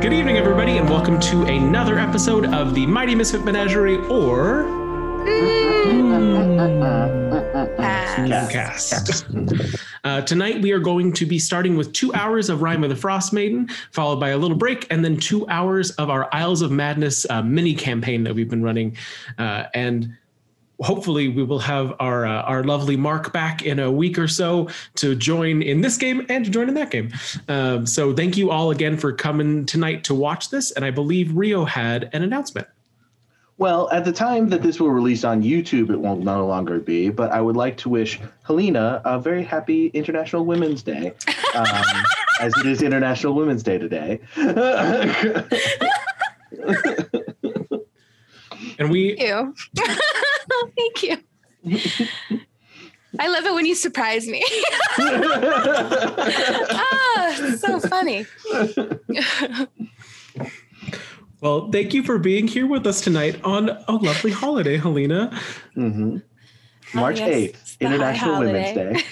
Good evening, everybody, and welcome to another episode of the Mighty Misfit Menagerie or. Cast. Uh, tonight, we are going to be starting with two hours of Rime of the Frostmaiden, followed by a little break, and then two hours of our Isles of Madness uh, mini campaign that we've been running. Uh, and hopefully we will have our uh, our lovely Mark back in a week or so to join in this game and to join in that game. Um, so thank you all again for coming tonight to watch this. And I believe Rio had an announcement. Well, at the time that this will release on YouTube, it will no longer be. But I would like to wish Helena a very happy International Women's Day, um, as it is International Women's Day today. And we Thank you. Thank you. I love it when you surprise me. ah, so funny. well, thank you for being here with us tonight on a lovely holiday, Helena. hmm March Oh, yes, 8th, it's International Women's. Day.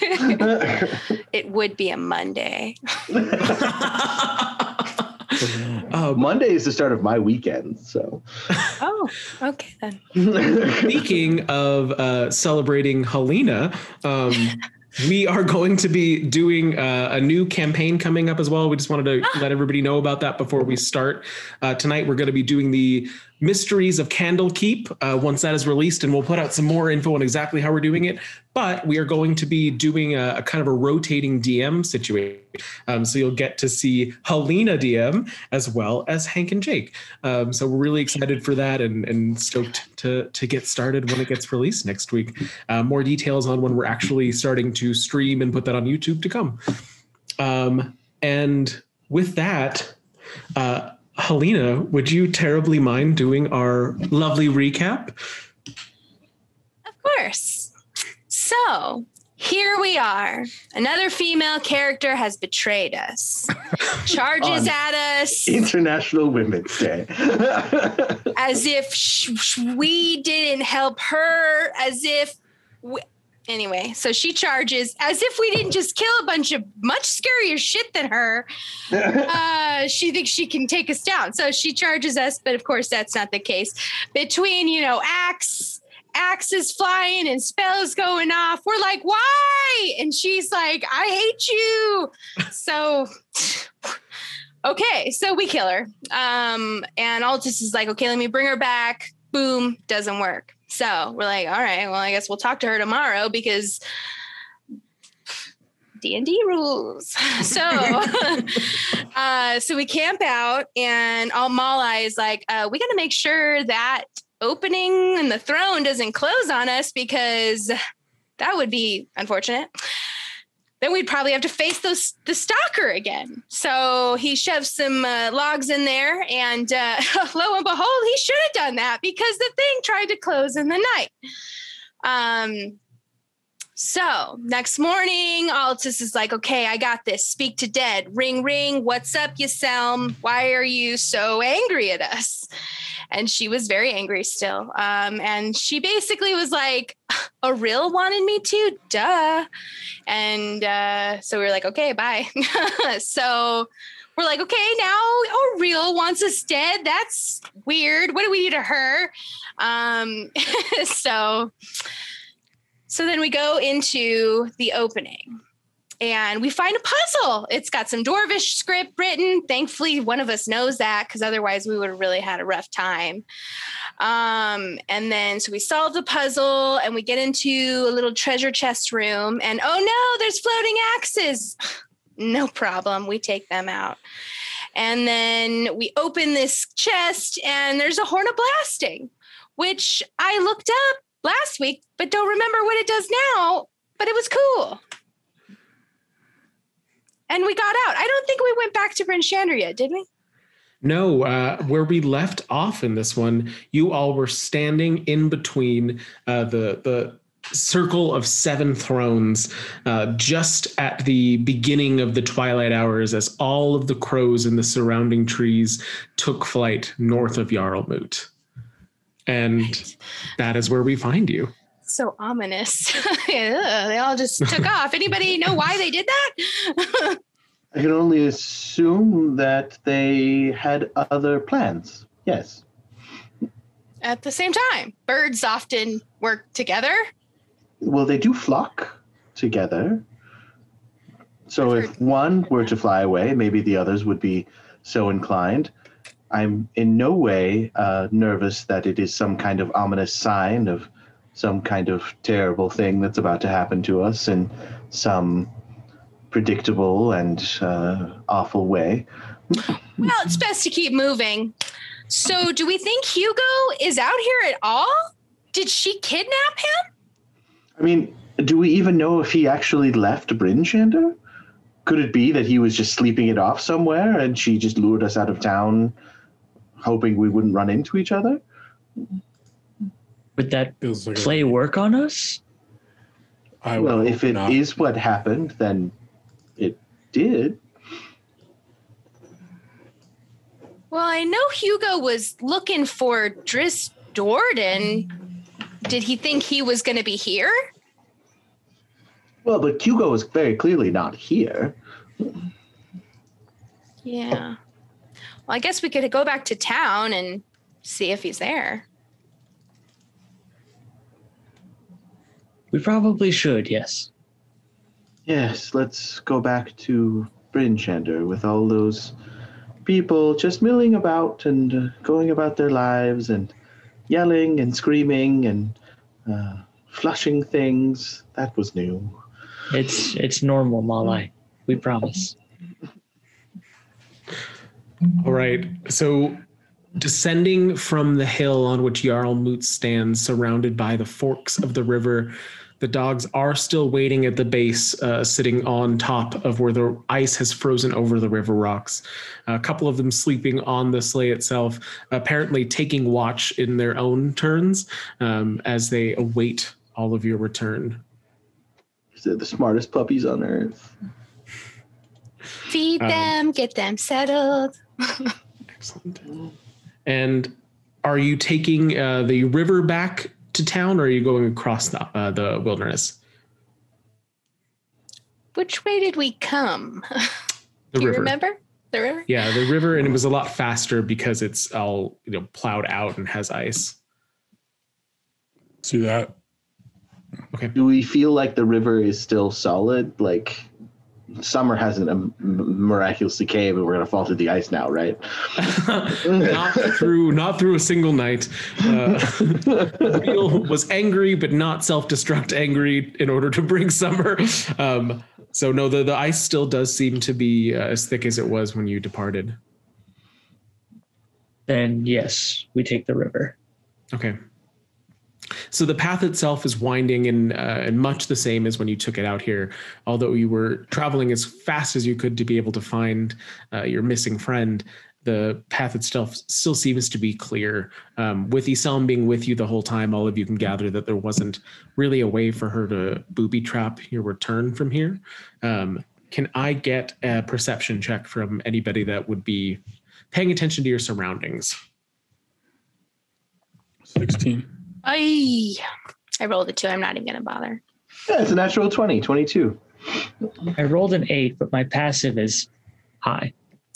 It would be a Monday. Um, Monday is the start of my weekend, so. Oh, okay then. Speaking of uh, celebrating Helena, um, we are going to be doing uh, a new campaign coming up as well. We just wanted to let everybody know about that before we start. Uh, tonight, we're going to be doing the Mysteries of Candlekeep uh, once that is released, and we'll put out some more info on exactly how we're doing it. But we are going to be doing a, a kind of a rotating DM situation. Um, so you'll get to see Helena DM as well as Hank and Jake. Um, so we're really excited for that and, and stoked to, to get started when it gets released next week. Uh, more details on when we're actually starting to stream and put that on YouTube to come. Um, and with that, uh, Helena, would you terribly mind doing our lovely recap? Of course. So here we are. Another female character has betrayed us, charges at us International Women's Day. as if sh- sh- we didn't help her, as if. We- Anyway, so she charges as if we didn't just kill a bunch of much scarier shit than her. Uh, she thinks she can take us down. So she charges us, but of course, that's not the case. Between, you know, axe, axes flying and spells going off, we're like, why? And she's like, I hate you. So. Okay, so we kill her. Um, and Altus is like, okay, let me bring her back. Boom, doesn't work. So we're like, all right, well, I guess we'll talk to her tomorrow because D and D rules. So, uh, so we camp out, and all Mala is like, uh, we got to make sure that opening and the throne doesn't close on us because that would be unfortunate. Then we'd probably have to face those the stalker again. So he shoves some uh, logs in there, and uh, lo and behold, he should have done that because the thing tried to close in the night. Um, so next morning, Altus is like, okay, I got this. Speak to dead. Ring, ring. What's up, Yaselm? Why are you so angry at us? And she was very angry still. Um, and she basically was like, Auril wanted me to, duh. And uh, so we were like, okay, bye. so we're like, okay, now Auril wants us dead. That's weird. What do we do to her? Um, so so then we go into the opening and we find a puzzle. It's got some Dwarvish script written. Thankfully, one of us knows that because otherwise we would have really had a rough time. Um, and then so we solve the puzzle and we get into a little treasure chest room. And oh no, there's floating axes. no problem. We take them out. And then we open this chest and there's a horn of blasting, which I looked up last week, but don't remember what it does now. But it was cool. And we got out. I don't think we went back to Bryn Shander yet, did we? No, uh, where we left off in this one, you all were standing in between uh, the the circle of seven thrones, uh, just at the beginning of the twilight hours, as all of the crows in the surrounding trees took flight north of Jarlmoot, and that is where we find you. So ominous. They all just took off. Anybody know why they did that? I can only assume that they had other plans. Yes. At the same time, birds often work together. Well, they do flock together. So I've if one were to fly away, maybe the others would be so inclined. I'm in no way uh, nervous that it is some kind of ominous sign of some kind of terrible thing that's about to happen to us in some predictable and uh, awful way. Well, it's best to keep moving. So, do we think Hugo is out here at all? Did she kidnap him? I mean, do we even know if he actually left Bryn Shander? Could it be that he was just sleeping it off somewhere and she just lured us out of town, hoping we wouldn't run into each other? Would that Feels like a- play work on us? I well, if it is hope not. what happened, then it did. Well, I know Hugo was looking for Driss Jordan. Did he think he was going to be here? Well, but Hugo is very clearly not here. Yeah. Well, I guess we could go back to town and see if he's there. We probably should, yes. Yes, let's go back to Bryn Shander with all those people just milling about and uh, going about their lives and yelling and screaming and uh, flushing things. That was new. It's it's normal, Malai. We promise. All right. So, descending from the hill on which Jarlmoot stands, surrounded by the forks of the river, the dogs are still waiting at the base, uh, sitting on top of where the ice has frozen over the river rocks. A couple of them sleeping on the sleigh itself, apparently taking watch in their own turns um, as they await all of your return. They're the smartest puppies on earth. Feed Um, them, get them settled. Excellent. And are you taking uh, the river back to town, or are you going across the, uh, the wilderness? Which way did we come? The Do you river. remember? The river? Yeah, the river, and it was a lot faster because it's all you know plowed out and has ice. see that. Okay. Do we feel like the river is still solid? Like summer hasn't um, miraculously came and we're going to fall through the ice now, right? not through not through a single night. Uh, Beal was angry, but not self-destruct angry in order to bring summer. Um, so no, the, the ice still does seem to be uh, as thick as it was when you departed. Then yes, we take the river. Okay. So the path itself is winding and uh, and much the same as when you took it out here. Although you were traveling as fast as you could to be able to find uh, your missing friend, the path itself still seems to be clear. Um, with Iselm being with you the whole time, all of you can gather that there wasn't really a way for her to booby trap your return from here. Um, can I get a perception check from anybody that would be paying attention to your surroundings? 16. I I rolled a two. I'm not even gonna bother. Yeah, it's a natural 20, 22. I rolled an eight, but my passive is high.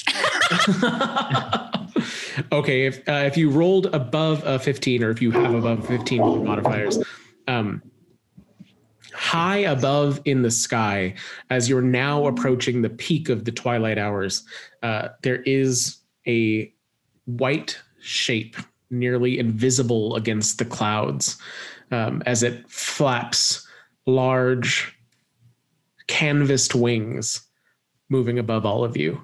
okay, if uh, if you rolled above a 15, or if you have above 15 modifiers, um, high above in the sky, as you're now approaching the peak of the twilight hours, uh, there is a white shape, nearly invisible against the clouds, um, as it flaps large canvassed wings, moving above all of you.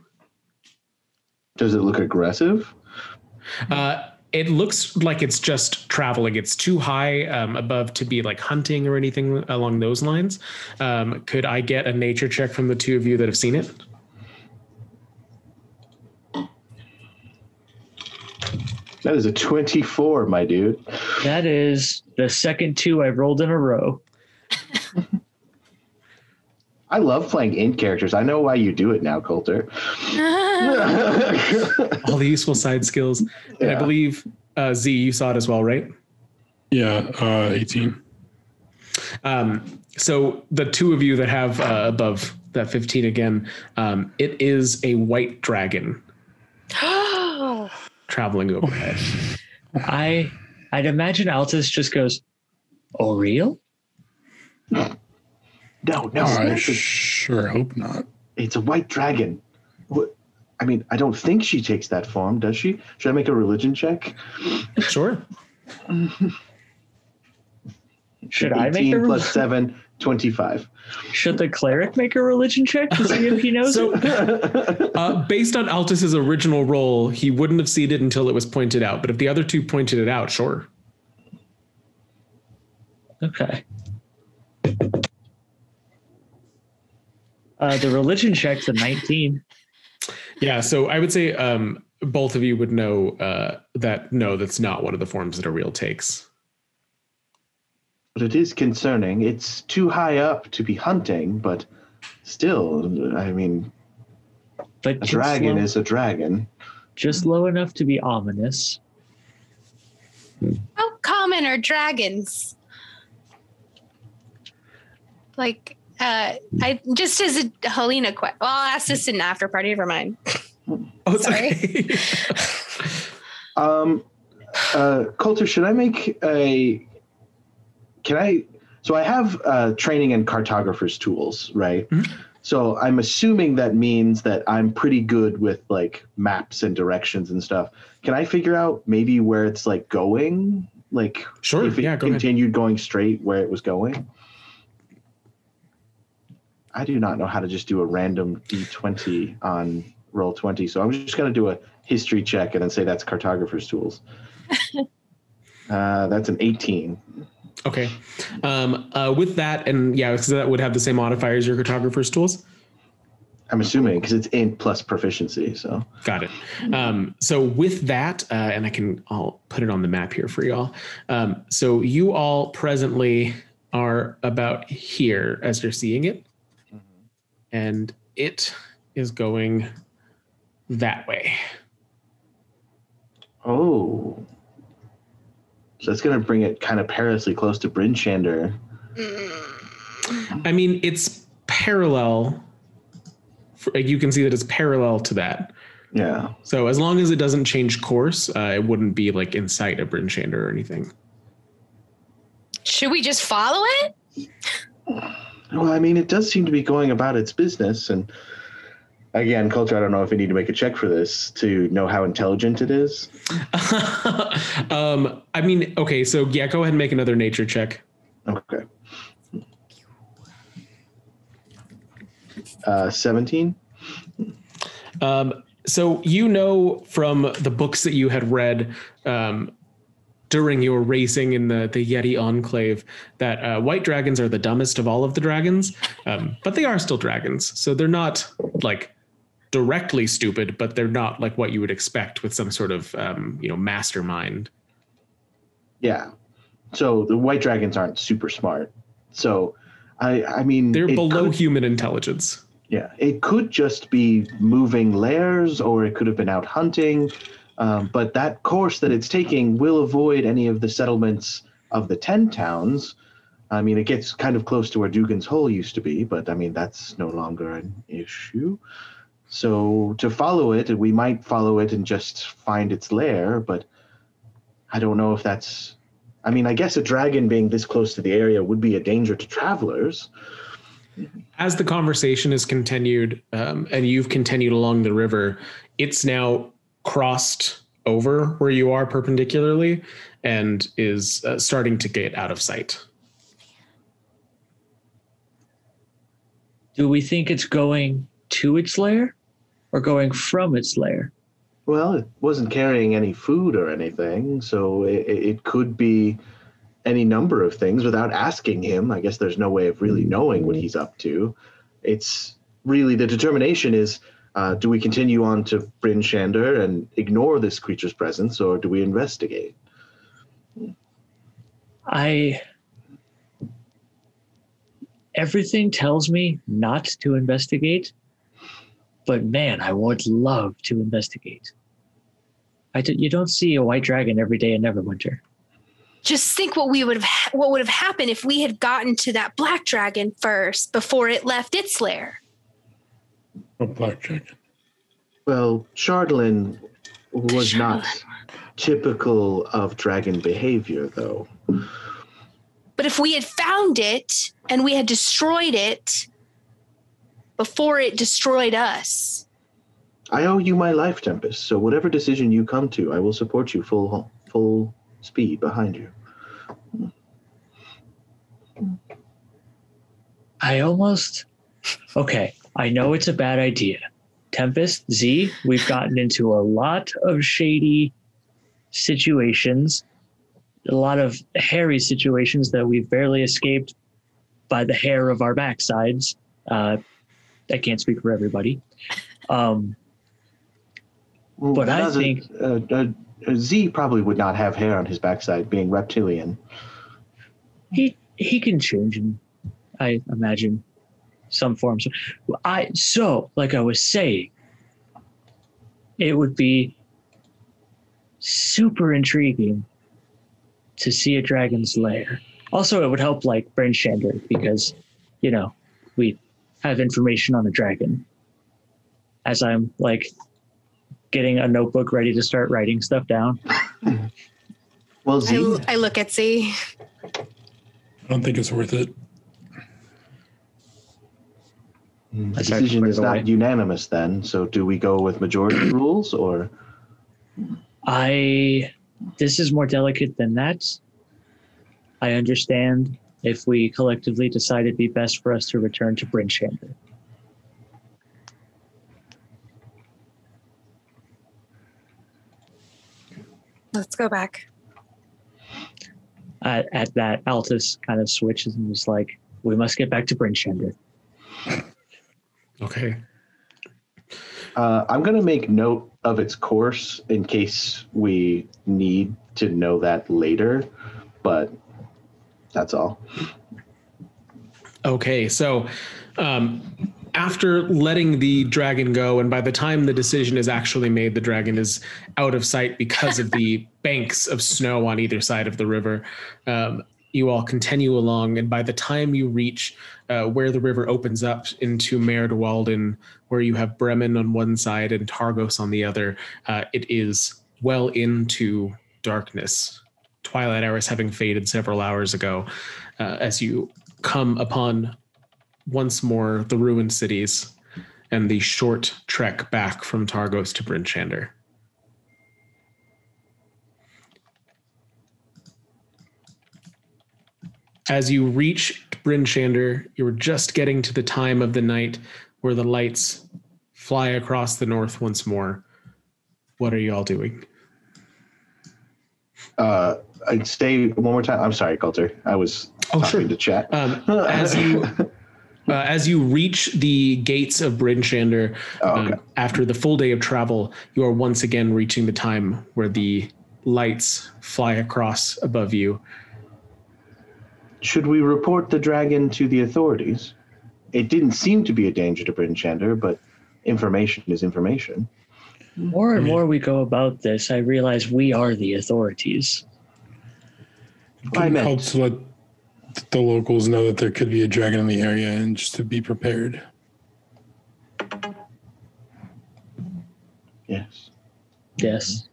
Does it look aggressive? Uh, it looks like it's just traveling. It's too high um, above to be like hunting or anything along those lines. Um, could I get a nature check from the two of you that have seen it? That is a 24, my dude. That is the second two I've rolled in a row. I love playing int characters. I know why you do it now, Coulter. All the useful side skills. And I believe uh, Z, you saw it as well, right? Yeah, uh, 18. Um, so the two of you that have uh, above that 15 again. Um, it is a white dragon Oh, traveling overhead. I I'd imagine Altus just goes, "Oh, real? No, no, I it's, sure hope not. it's a white dragon. What? I mean, I don't think she takes that form, does she? Should I make a religion check? Sure. Should I make 18 a plus 7, 25. Should the cleric make a religion check to see if he knows So, it? uh, based on Altus's original roll, he wouldn't have seen it until it was pointed out. But if the other two pointed it out, sure. Okay. Uh, the religion check's a 19. Yeah. So I would say um, both of you would know uh, that no, that's not one of the forms that Auril takes. But it is concerning. It's too high up to be hunting, but still, I mean, But a dragon low, is a dragon. just low enough to be ominous. how common are dragons? Like, uh, I just as a Helena question. Well, I'll ask this in an after party. Never mind. Oh, Sorry. okay. Um, uh, Coulter, should I make a? Can I? So I have uh, training in cartographer's tools, right? Mhm. So I'm assuming that means that I'm pretty good with like maps and directions and stuff. Can I figure out maybe where it's like going? Like sure. if it Yeah. Go ahead. continued going straight where it was going? I do not know how to just do a random d20 on roll 20, so I'm just going to do a history check and then say that's cartographer's tools. uh, that's an 18. Okay. Um, uh, with that, and yeah, so that would have the same modifier as your cartographer's tools. I'm assuming because it's int plus proficiency. So Got it. Um, so with that, uh, and I can I'll put it on the map here for y'all. Um, so you all presently are about here as you're seeing it, and it is going that way. oh, so that's going to bring it kind of perilously close to Bryn Shander. I mean, it's parallel. For, you can see that it's parallel to that. Yeah. So as long as it doesn't change course, uh, it wouldn't be like in sight of Bryn Shander or anything. Should we just follow it? Well, I mean, it does seem to be going about its business. And again, Coulter, I don't know if I need to make a check for this to know how intelligent it is. um, I mean, okay, so yeah, go ahead and make another nature check. Okay. Uh, 17? Um, so you know from the books that you had read um, during your racing in the the Yeti Enclave that uh, white dragons are the dumbest of all of the dragons, um, but they are still dragons, so they're not like directly stupid, but they're not like what you would expect with some sort of um, you know mastermind. Yeah. So the white dragons aren't super smart. So, I, I mean, They're below could- human intelligence. Yeah, it could just be moving lairs, or it could have been out hunting. Um, but that course that it's taking will avoid any of the settlements of the ten towns. I mean, it gets kind of close to where Dougan's Hole used to be, but I mean, that's no longer an issue. So to follow it, we might follow it and just find its lair, but I don't know if that's. I mean, I guess a dragon being this close to the area would be a danger to travelers. as the conversation has continued um, and you've continued along the river, it's now crossed over where you are perpendicularly and is uh, starting to get out of sight. Do we think it's going to its lair or going from its lair? Well, it wasn't carrying any food or anything, so it, it could be any number of things without asking him. I guess there's no way of really knowing what he's up to. It's really the determination is uh, do we continue on to Bryn Shander and ignore this creature's presence, or do we investigate? I. Everything tells me not to investigate, but man, I would love to investigate. I d- you don't see a white dragon every day in Neverwinter. Just think what we would have ha- what would have happened if we had gotten to that black dragon first before it left its lair. A black dragon. Well, Shardlin was not typical of dragon behavior, though. But if we had found it and we had destroyed it before it destroyed us, I owe you my life, Tempest. So whatever decision you come to, I will support you full full speed behind you. I almost okay. I know it's a bad idea. Tempest, Z, we've gotten into a lot of shady situations, a lot of hairy situations that we've barely escaped by the hair of our backsides. Uh, I can't speak for everybody. Um, Well, But I think- uh, uh, uh, Z probably would not have hair on his backside, being reptilian. he he can change in i imagine some forms i so like i was saying it would be super intriguing to see a dragon's lair also it would help like Bryn Shander because you know we have information on the dragon as i'm like getting a notebook ready to start writing stuff down Well, Z, I, I look at Z. I don't think it's worth it. Hmm. the I start to decision is it away. not unanimous then. So do we go with majority rules or? I this is more delicate than that. I understand if we collectively decide it'd be best for us to return to Bryn Shander. Let's go back. At, at that, Altus kind of switches and was like, "We must get back to Bryn Shander." Okay. Uh, I'm going to make note of its course in case we need to know that later, but that's all. Okay, so um, after letting the dragon go, and by the time the decision is actually made, the dragon is out of sight because of the banks of snow on either side of the river. Um, you all continue along, and by the time you reach uh, where the river opens up into Maer Dualdon, where you have Bremen on one side and Targos on the other, uh, it is well into darkness. Twilight hours having faded several hours ago, uh, as you come upon once more the ruined cities and the short trek back from Targos to Bryn Shander. As you reach Bryn Shander, you're just getting to the time of the night where the lights fly across the north once more. What are you all doing? Uh, I'd stay one more time. I'm sorry, Coulter. I was Oh, talking sure. to chat. Um, as you uh, as you reach the gates of Bryn Shander, Oh, okay. um, after the full day of travel, you are once again reaching the time where the lights fly across above you. Should we report the dragon to the authorities? It didn't seem to be a danger to Bryn Shander, but information is information. More and more we go about this, I realize we are the authorities. It I could meant- let the locals know that there could be a dragon in the area and just to be prepared. Yes. Yes.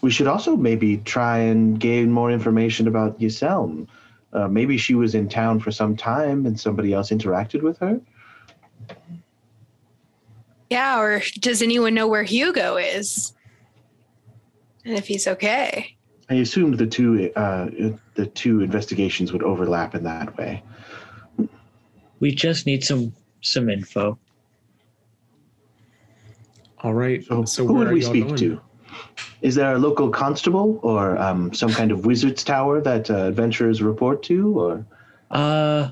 We should also maybe try and gain more information about Yiselm. Uh, maybe she was in town for some time and somebody else interacted with her. Yeah, or does anyone know where Hugo is? And if he's okay. I assumed the two uh, the two investigations would overlap in that way. We just need some some info. All right. So, So, who would we speak going? to? Is there a local constable or um, some kind of wizard's tower that uh, adventurers report to? Or Uh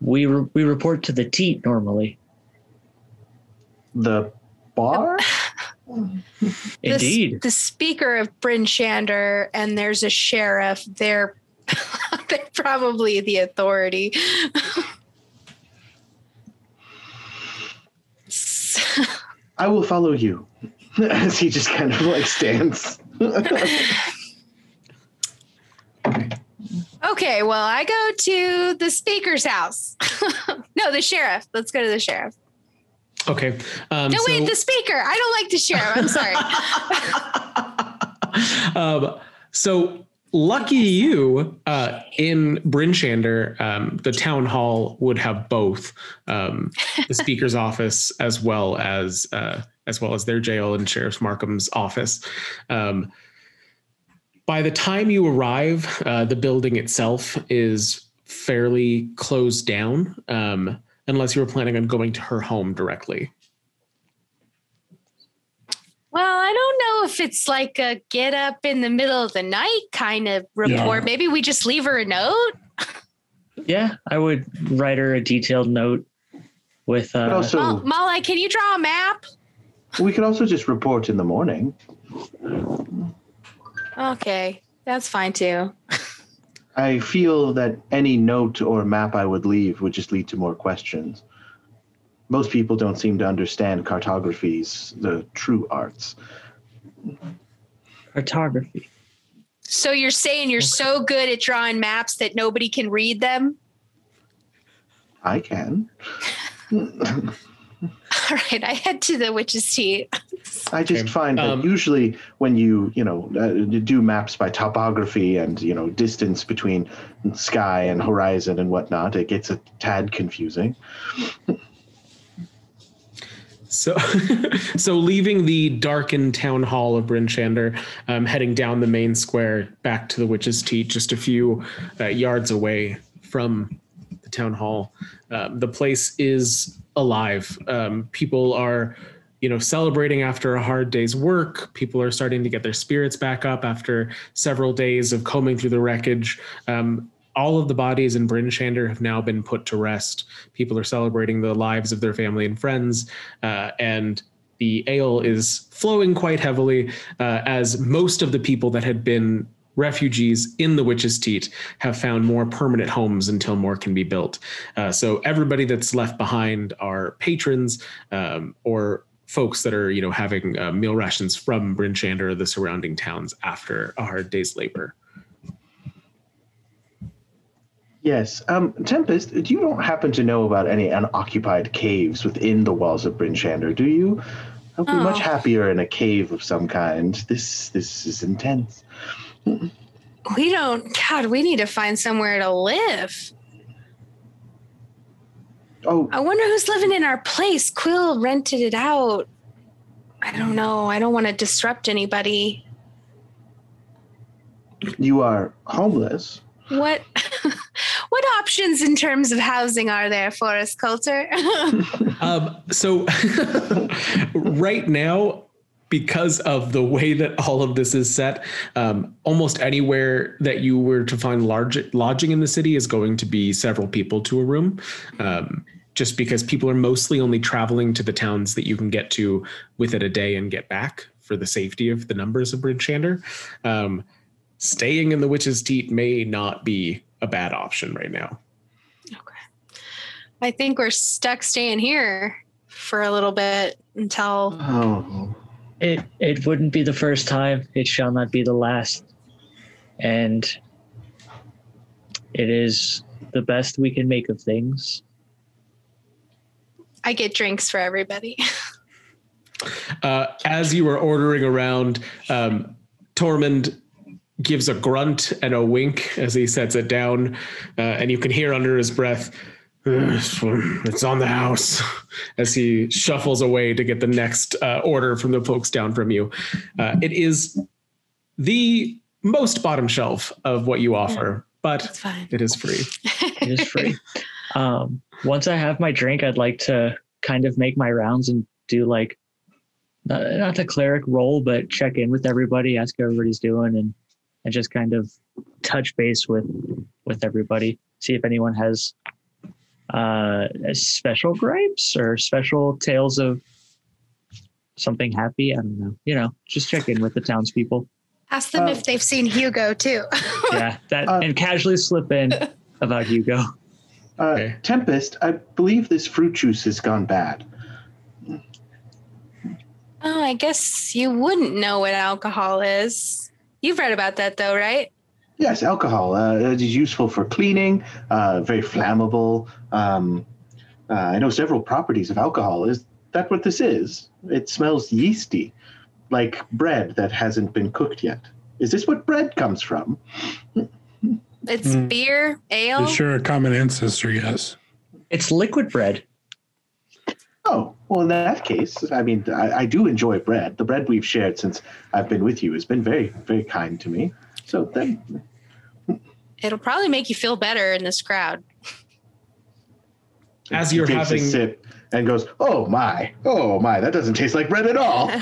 we re- we report to the teat normally. The bar? The Indeed. The, speaker of Bryn Shander and there's a sheriff. They're they're probably the authority. I will follow you. As he just kind of like stands. Okay, well, I go to the speaker's house. no, the sheriff. Let's go to the sheriff. Okay. Um, No, wait, so- the speaker. I don't like to share. I'm sorry. um, so lucky you, uh, in Bryn Shander, um, the town hall would have both um, the speaker's office as well as uh, as well as their jail and Sheriff Markham's office. Um, by the time you arrive, uh, the building itself is fairly closed down, um, unless you were planning on going to her home directly. Well, I don't know if it's like a get up in the middle of the night kind of report. Maybe we just leave her a note. Yeah, I would write her a detailed note with But uh, also, Mal- Molly, can you draw a map? we could also just report in the morning. Okay, that's fine too. I feel that any note or map I would leave would just lead to more questions. Most people don't seem to understand cartography's the true arts. cartography. So you're saying you're so good at drawing maps that nobody can read them? I can. All right, I head to the witch's teeth. I just Okay, find that um, usually when you you know uh, do maps by topography and you know distance between sky and horizon and whatnot, it gets a tad confusing. So, so leaving the darkened town hall of Bryn Shander, um, heading down the main square back to the Witch's Teat, just a few uh, yards away from the town hall. Um, the place is alive. Um, people are, you know, celebrating after a hard day's work. People are starting to get their spirits back up after several days of combing through the wreckage. Um, all of the bodies in Bryn Shander have now been put to rest. People are celebrating the lives of their family and friends, uh, and the ale is flowing quite heavily uh, as most of the people that had been refugees in the Witch's Teat have found more permanent homes until more can be built. Uh, so everybody that's left behind are patrons um, or folks that are, you know, having uh, meal rations from Bryn Shander or the surrounding towns after a hard day's labor. Yes, um, Tempest, do you don't happen to know about any unoccupied caves within the walls of Bryn Shander, do you? I'd be much Oh. happier in a cave of some kind. This this is intense. We don't, God, we need to find somewhere to live. Oh, I wonder who's living in our place. Quill rented it out. I don't know. I don't want to disrupt anybody. you are homeless. What what options in terms of housing are there for us, Coulter? Um, so right now, because of the way that all of this is set, um, almost anywhere that you were to find large lodging in the city is going to be several people to a room. Um, just because people are mostly only traveling to the towns that you can get to within a day and get back for the safety of the numbers of Bryn Shander. Um, staying in the Witch's Teat may not be a bad option right now. Okay. I think we're stuck staying here for a little bit until Oh, It it wouldn't be the first time. It shall not be the last. And it is the best we can make of things. I get drinks for everybody. Uh, as you are ordering around, um, Tormund gives a grunt and a wink as he sets it down, uh, and you can hear under his breath, "It's on the house," as he shuffles away to get the next uh, order from the folks down from you. Uh, it is the most bottom shelf of what you offer, but It's it is free. It is free. um, once I have my drink, I'd like to kind of make my rounds and do like not, not the cleric role, but check in with everybody, ask how everybody's doing, and and just kind of touch base with with everybody, see if anyone has uh, special gripes or special tales of something happy. I don't know. You know, just check in with the townspeople. Ask them Uh, if they've seen Hugo too. Yeah, that Uh, and casually slip in about Hugo. uh, Okay. Tempest, I believe this fruit juice has gone bad. oh, I guess you wouldn't know what alcohol is. You've read about that though, right? Yes, alcohol. Uh, it is useful for cleaning. Uh, very flammable. Um, uh, I know several properties of alcohol. Is that what this is? It smells yeasty, like bread that hasn't been cooked yet. Is this what bread comes from? It's Mm. beer, ale. It's sure a common ancestor, yes. It's liquid bread. Oh, well, in that case, I mean, I, I do enjoy bread. The bread we've shared since I've been with you has been very, very kind to me. So then, It'll probably make you feel better in this crowd. As you're takes a having- sip and goes, "Oh my, oh my, that doesn't taste like bread at all."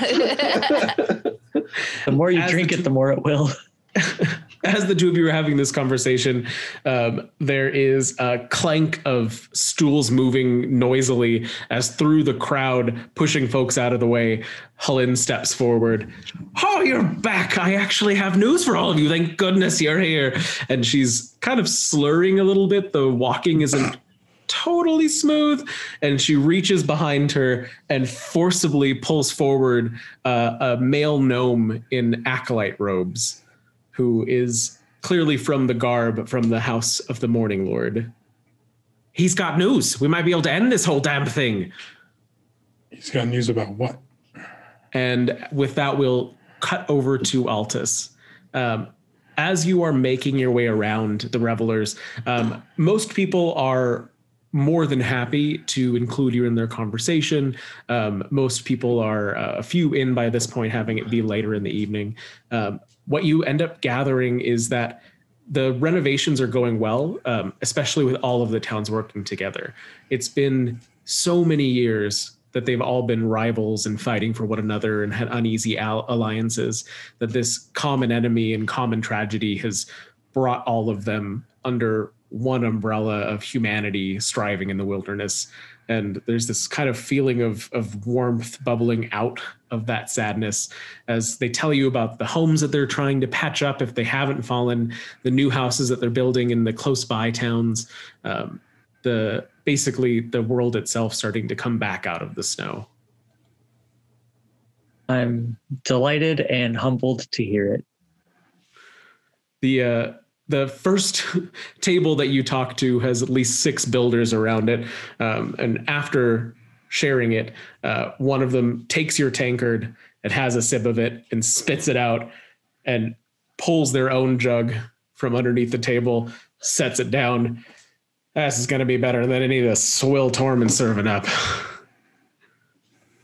The more you As drink the it, the more it will. as the two of you are having this conversation, um, there is a clank of stools moving noisily as through the crowd, pushing folks out of the way. Helene steps forward. Oh, you're back. I actually have news for all of you. Thank goodness you're here. And she's kind of slurring a little bit. The walking isn't totally smooth. And she reaches behind her and forcibly pulls forward uh, a male gnome in acolyte robes who is clearly from the garb from the house of the Morning Lord. He's got news. We might be able to end this whole damn thing. He's got news about what? And with that, we'll cut over to Altus. Um, as you are making your way around the revelers, um, most people are more than happy to include you in their conversation. Um, most people are uh, a few in by this point, having it be later in the evening. Um, what you end up gathering is that the renovations are going well, um, especially with all of the towns working together. It's been so many years that they've all been rivals and fighting for one another and had uneasy al- alliances, that this common enemy and common tragedy has brought all of them under one umbrella of humanity striving in the wilderness. And there's this kind of feeling of, of warmth bubbling out of that sadness as they tell you about the homes that they're trying to patch up if they haven't fallen, the new houses that they're building in the close by towns, um, the basically the world itself starting to come back out of the snow. I'm delighted and humbled to hear it. the uh, the first table that you talk to has at least six builders around it, um, and after sharing it, uh, one of them takes your tankard and has a sip of it and spits it out, and pulls their own jug from underneath the table, sets it down. This is going to be better than any of the swill Tormund serving up.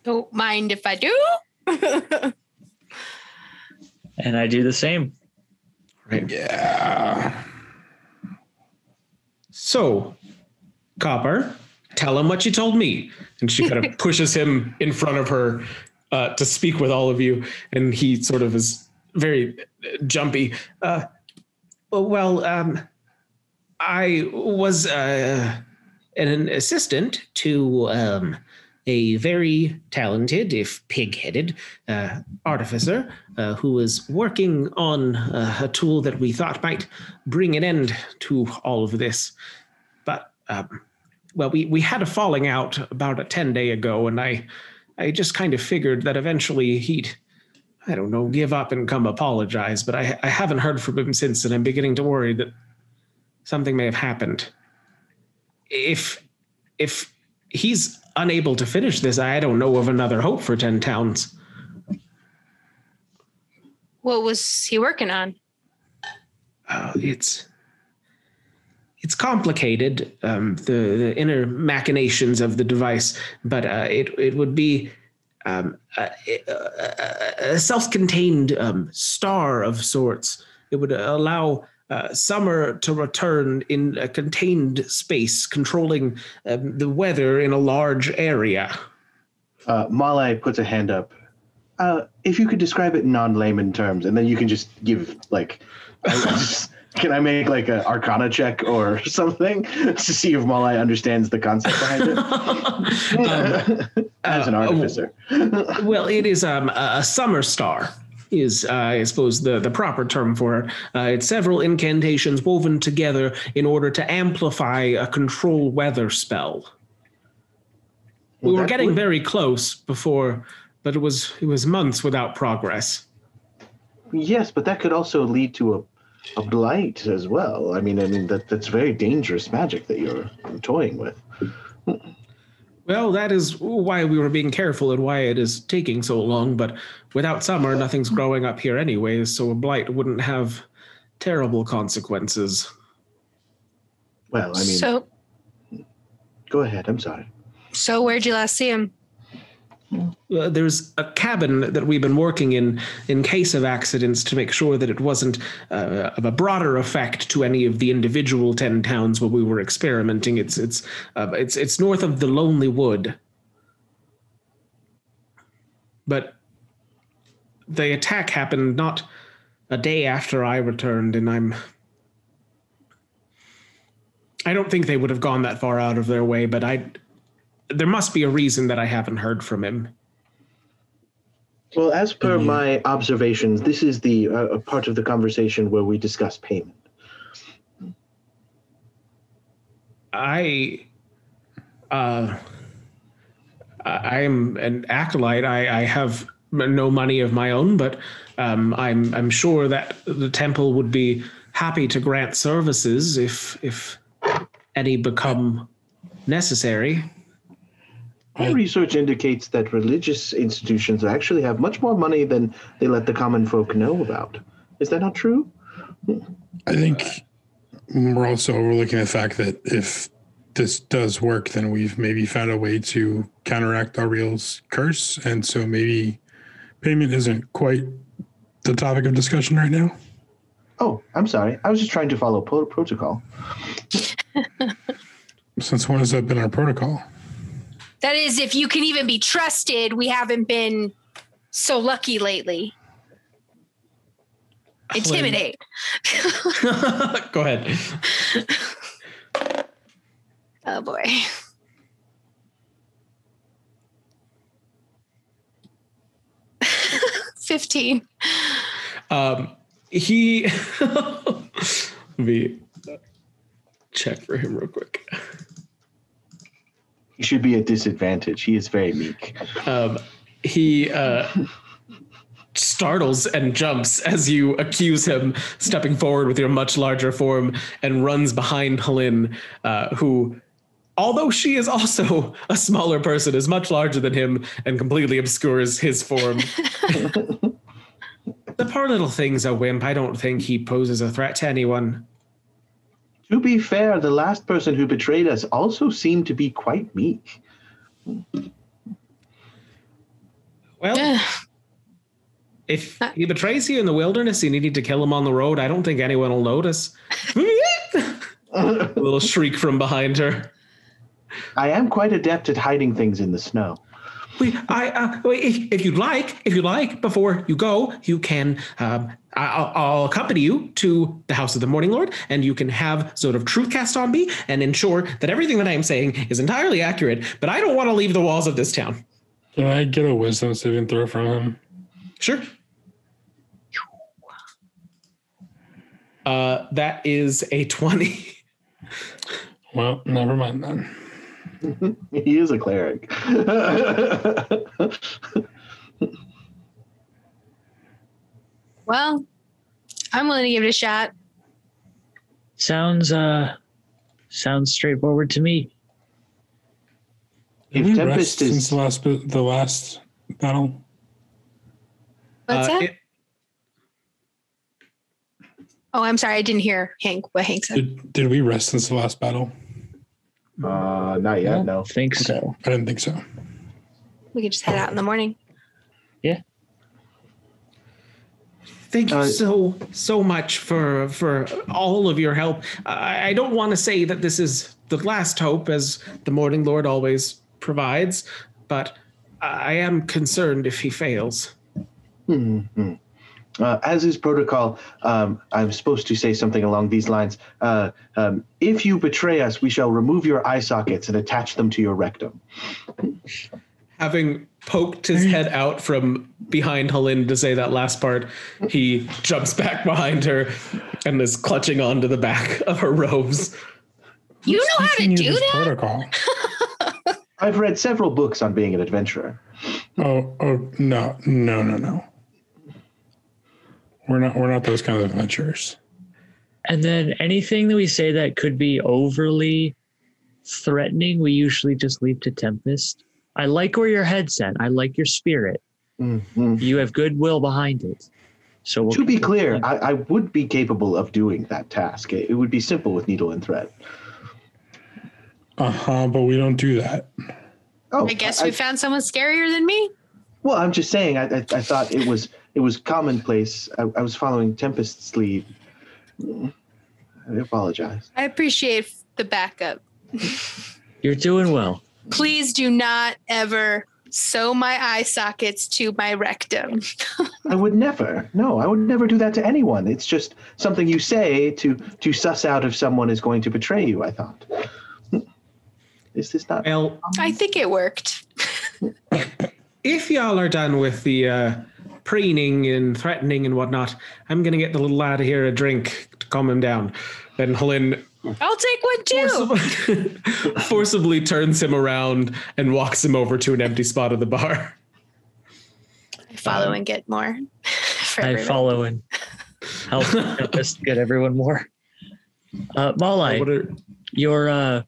Don't mind if I do. And I do the same. Right. Yeah. So, Copper, tell him what you told me. And she kind of pushes him in front of her uh, to speak with all of you. And he sort of is very uh, jumpy. Uh, well, um, I was uh, an assistant to um, a very talented, if pig headed, uh, artificer uh, who was working on uh, a tool that we thought might bring an end to all of this. But, um, well, we, we had a falling out about a 10 day ago, and I, I just kind of figured that eventually he'd, I don't know, give up and come apologize. But I, I haven't heard from him since, and I'm beginning to worry that something may have happened. If, if he's unable to finish this, I don't know of another hope for 10 towns. What was he working on? uh, it's it's complicated um, the, the inner machinations of the device, but uh, it it would be um, a, a, a self-contained um, star of sorts. It would allow uh, summer to return in a contained space, controlling um, the weather in a large area. Uh, puts a hand up. Uh, if you could describe it in non-layman terms, and then you can just give like, just- can I make like an Arcana check or something to see if Malay understands the concept behind it Um, as an uh, artificer? well, it is um, a summer star. Is uh, I suppose the the proper term for it. Uh, it's several incantations woven together in order to amplify a control weather spell. we were getting would- very close before, but it was it was months without progress. Yes, but that could also lead to a a blight as well. I mean, I mean that that's very dangerous magic that you're toying with. Well, that is why we were being careful and why it is taking so long. But without summer, nothing's growing up here anyways, so a blight wouldn't have terrible consequences. Well, I mean, so, go ahead. I'm sorry. so where'd you last see him? Uh, there's a cabin that we've been working in in case of accidents to make sure that it wasn't uh, of a broader effect to any of the individual ten towns where we were experimenting. It's it's uh, it's it's north of the Lonely Wood, but the attack happened not a day after I returned, and I'm. I don't think they would have gone that far out of their way, but I there must be a reason that I haven't heard from him. Well, as per Mhm. my observations, this is the uh, a part of the conversation where we discuss payment. I, uh, I am an acolyte. I, I have no money of my own, but um, I'm I'm sure that the temple would be happy to grant services if if any become necessary. My research indicates that religious institutions actually have much more money than they let the common folk know about. Is that not true? I think we're also overlooking the fact that if this does work, then we've maybe found a way to counteract Auril's curse. And so maybe payment isn't quite the topic of discussion right now. Oh, I'm sorry. I was just trying to follow protocol. Since when has that been our protocol? That is, if you can even be trusted, we haven't been so lucky lately. Intimidate. Go ahead. Oh boy. Fifteen. Um, he let me check for him real quick. He should be at disadvantage. He is very meek. Um, he uh, startles and jumps as you accuse him, stepping forward with your much larger form, and runs behind Helene, uh, who, although she is also a smaller person, is much larger than him and completely obscures his form. the poor little thing's a wimp. I don't think he poses a threat to anyone. To be fair, the last person who betrayed us also seemed to be quite meek. Well, if he betrays you in the wilderness and you need to kill him on the road, I don't think anyone will notice. a little shriek from behind her. I am quite adept at hiding things in the snow. We, I, uh, if, if you'd like, if you'd like, before you go, you can. Um, I'll, I'll accompany you to the house of the Morning Lord, and you can have sort of truth cast on me and ensure that everything that I am saying is entirely accurate. But I don't want to leave the walls of this town. Can I get a wisdom saving throw from him? Sure. Uh, that is a twenty. Well, never mind then. He is a cleric. Well, I'm willing to give it a shot. Sounds uh sounds straightforward to me. if Did we Tempest rest since the last bit- the last battle. What's Uh, that? it- oh, I'm sorry. I didn't hear Hank. What Hank said. Did, did we rest since the last battle? Uh, not yet. No. Think so. I didn't think so. We could just head out in the morning. Yeah. Thank you Uh, so so much for for all of your help. I, I don't want to say that this is the last hope, as the Morning Lord always provides, but I am concerned if he fails. Hmm, hmm. Uh, as is protocol, um, I'm supposed to say something along these lines. Uh, um, if you betray us, we shall remove your eye sockets and attach them to your rectum. Having poked his head out from behind Helene to say that last part, he jumps back behind her and is clutching onto the back of her robes. You know how to do this that? Protocol. I've read several books on being an adventurer. Oh, oh no, no, no, no. We're not. We're not those kind of adventurers. And then anything that we say that could be overly threatening, we usually just leave to Tempest. I like where your head's at. I like your spirit. Mhm. You have goodwill behind it. So we'll To be clear, I, I would be capable of doing that task. It, it would be simple with needle and thread. Uh huh. But we don't do that. Oh, I guess we found someone scarier than me. Well, I'm just saying. I, I, I thought it was it was commonplace. I, I was following Tempest's lead. I apologize. I appreciate the backup. you're doing well. Please do not ever sew my eye sockets to my rectum. I would never. No, I would never do that to anyone. It's just something you say to to suss out if someone is going to betray you. I thought. Is this not? Well, I think it worked. if y'all are done with the uh, preening and threatening and whatnot, I'm gonna get the little lad here a drink to calm him down. Then Helene I'll take one too. forcibly, forcibly turns him around and walks him over to an empty spot of the bar. I follow and get more. for I everybody. follow and help Tempest get everyone more. Uh, Malai, What are- your uh,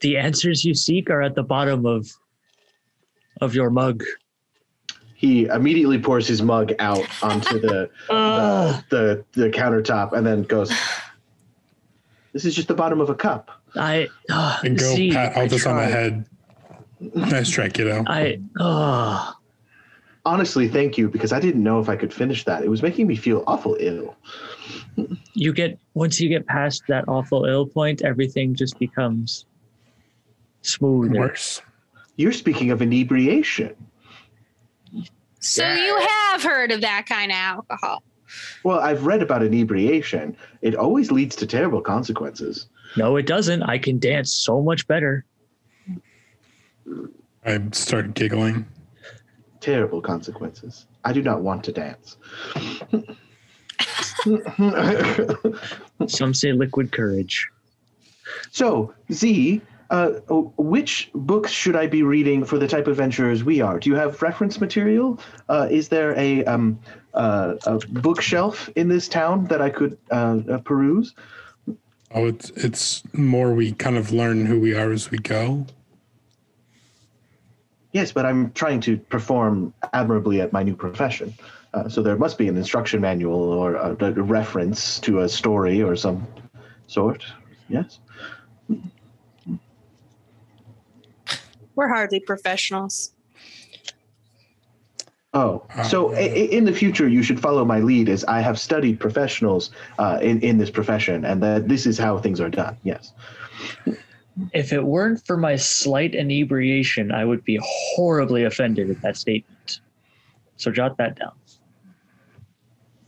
the answers you seek are at the bottom of of your mug. He immediately pours his mug out onto the Uh, the the countertop and then goes. This is just the bottom of a cup. I uh, And go see, pat I Altus on the head. Nice try, kiddo. I oh, Honestly, thank you because I didn't know if I could finish that. It was making me feel awful ill. you get once you get past that awful ill point, everything just becomes smoother. Worse. You're speaking of inebriation. So you have heard of that kind of alcohol. Well, I've read about inebriation. It always leads to terrible consequences. No, it doesn't. I can dance so much better. I start giggling. Terrible consequences. I do not want to dance. Some say liquid courage. so, Z, uh, which books should I be reading for the type of adventurers we are? Do you have reference material? Uh, is there a, um, uh, a bookshelf in this town that I could uh, uh, peruse? Oh, it's it's more we kind of learn who we are as we go. Yes, but I'm trying to perform admirably at my new profession. Uh, so there must be an instruction manual or a, a reference to a story or some sort. Yes. We're hardly professionals. Oh, so i- i- in the future, you should follow my lead. As I have studied professionals uh, in in this profession, and that this is how things are done. Yes. If it weren't for my slight inebriation, I would be horribly offended at that statement. So jot that down.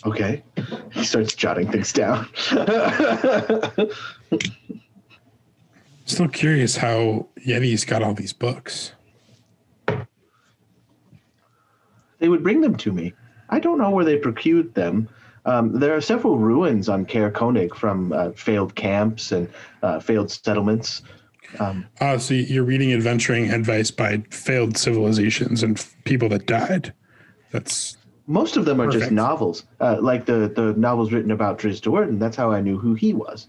Okay. He starts jotting things down. Still curious how Yeti's got all these books. they would bring them to me. I don't know where they procured them. Um, there are several ruins on Caer-Konig from uh, failed camps and uh, failed settlements. Um, Ah, so you're reading adventuring advice by failed civilizations and f- people that died. That's most of them are just novels, uh, like the, the novels written about Drizzt Do'Urden. That's how I knew who he was.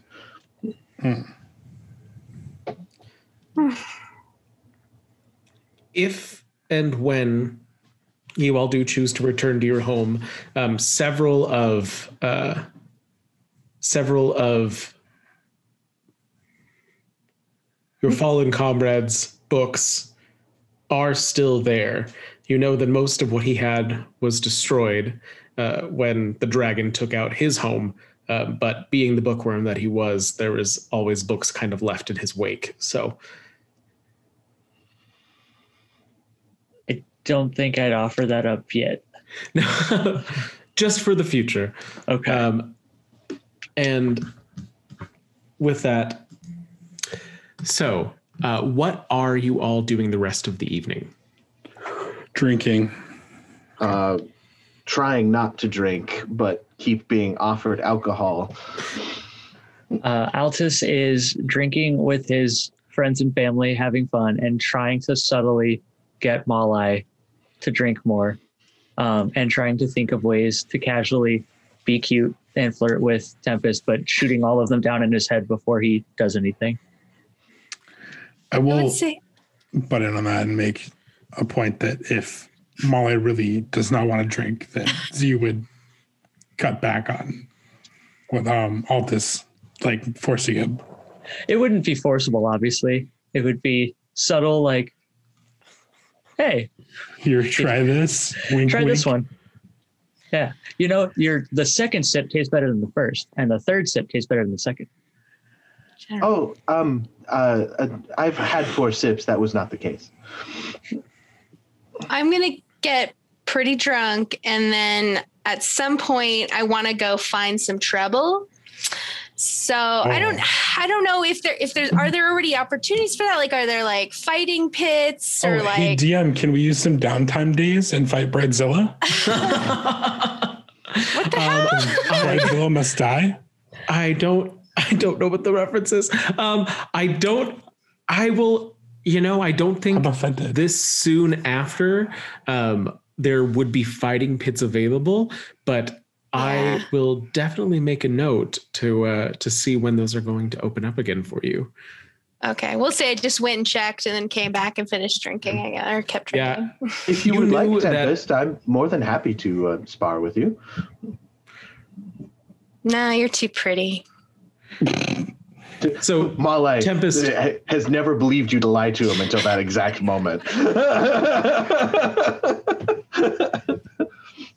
If and when you all do choose to return to your home, um, several of uh, several of your fallen comrades' books are still there. You know that most of what he had was destroyed uh, when the dragon took out his home. Uh, but being the bookworm that he was, there was always books kind of left in his wake. So I don't think I'd offer that up yet. No, just for the future. Okay. Um, and with that, so uh, what are you all doing the rest of the evening? drinking. Uh, trying not to drink, but keep being offered alcohol. Uh, Altus is drinking with his friends and family, having fun, and trying to subtly get Malai to drink more, um, and trying to think of ways to casually be cute and flirt with Tempest, but shooting all of them down in his head before he does anything. I I will would say butt in on that and make a point that if Molly really does not want to drink, then Z would cut back on with um this, like forcing him. It wouldn't be forcible, obviously. It would be subtle, like, "Hey, Here, try this. Wink, try this one." Yeah, you know, your the second sip tastes better than the first, and the third sip tastes better than the second. Oh, um, uh, uh, I've had four sips. That was not the case. I'm gonna get pretty drunk, and then at some point, I want to go find some trouble. So I don't, I don't know if there, if there's, are there already opportunities for that? Like, are there like fighting pits or Oh, like? hey DM, can we use some downtime days and fight Bridezilla? what the hell? Bridezilla must die. I don't I don't know what the reference is. Um, I don't I will you know, I don't think I'm offended. this soon after um, there would be fighting pits available, but Yeah. I will definitely make a note to uh, to see when those are going to open up again for you. Okay, we'll say I just went and checked, and then came back and finished drinking again, or kept drinking. Yeah. If you, You would like knew that- Tempest, I'm more than happy to uh, spar with you. Nah, you're too pretty. So Malai Tempest- has never believed you to lie to him until that exact moment.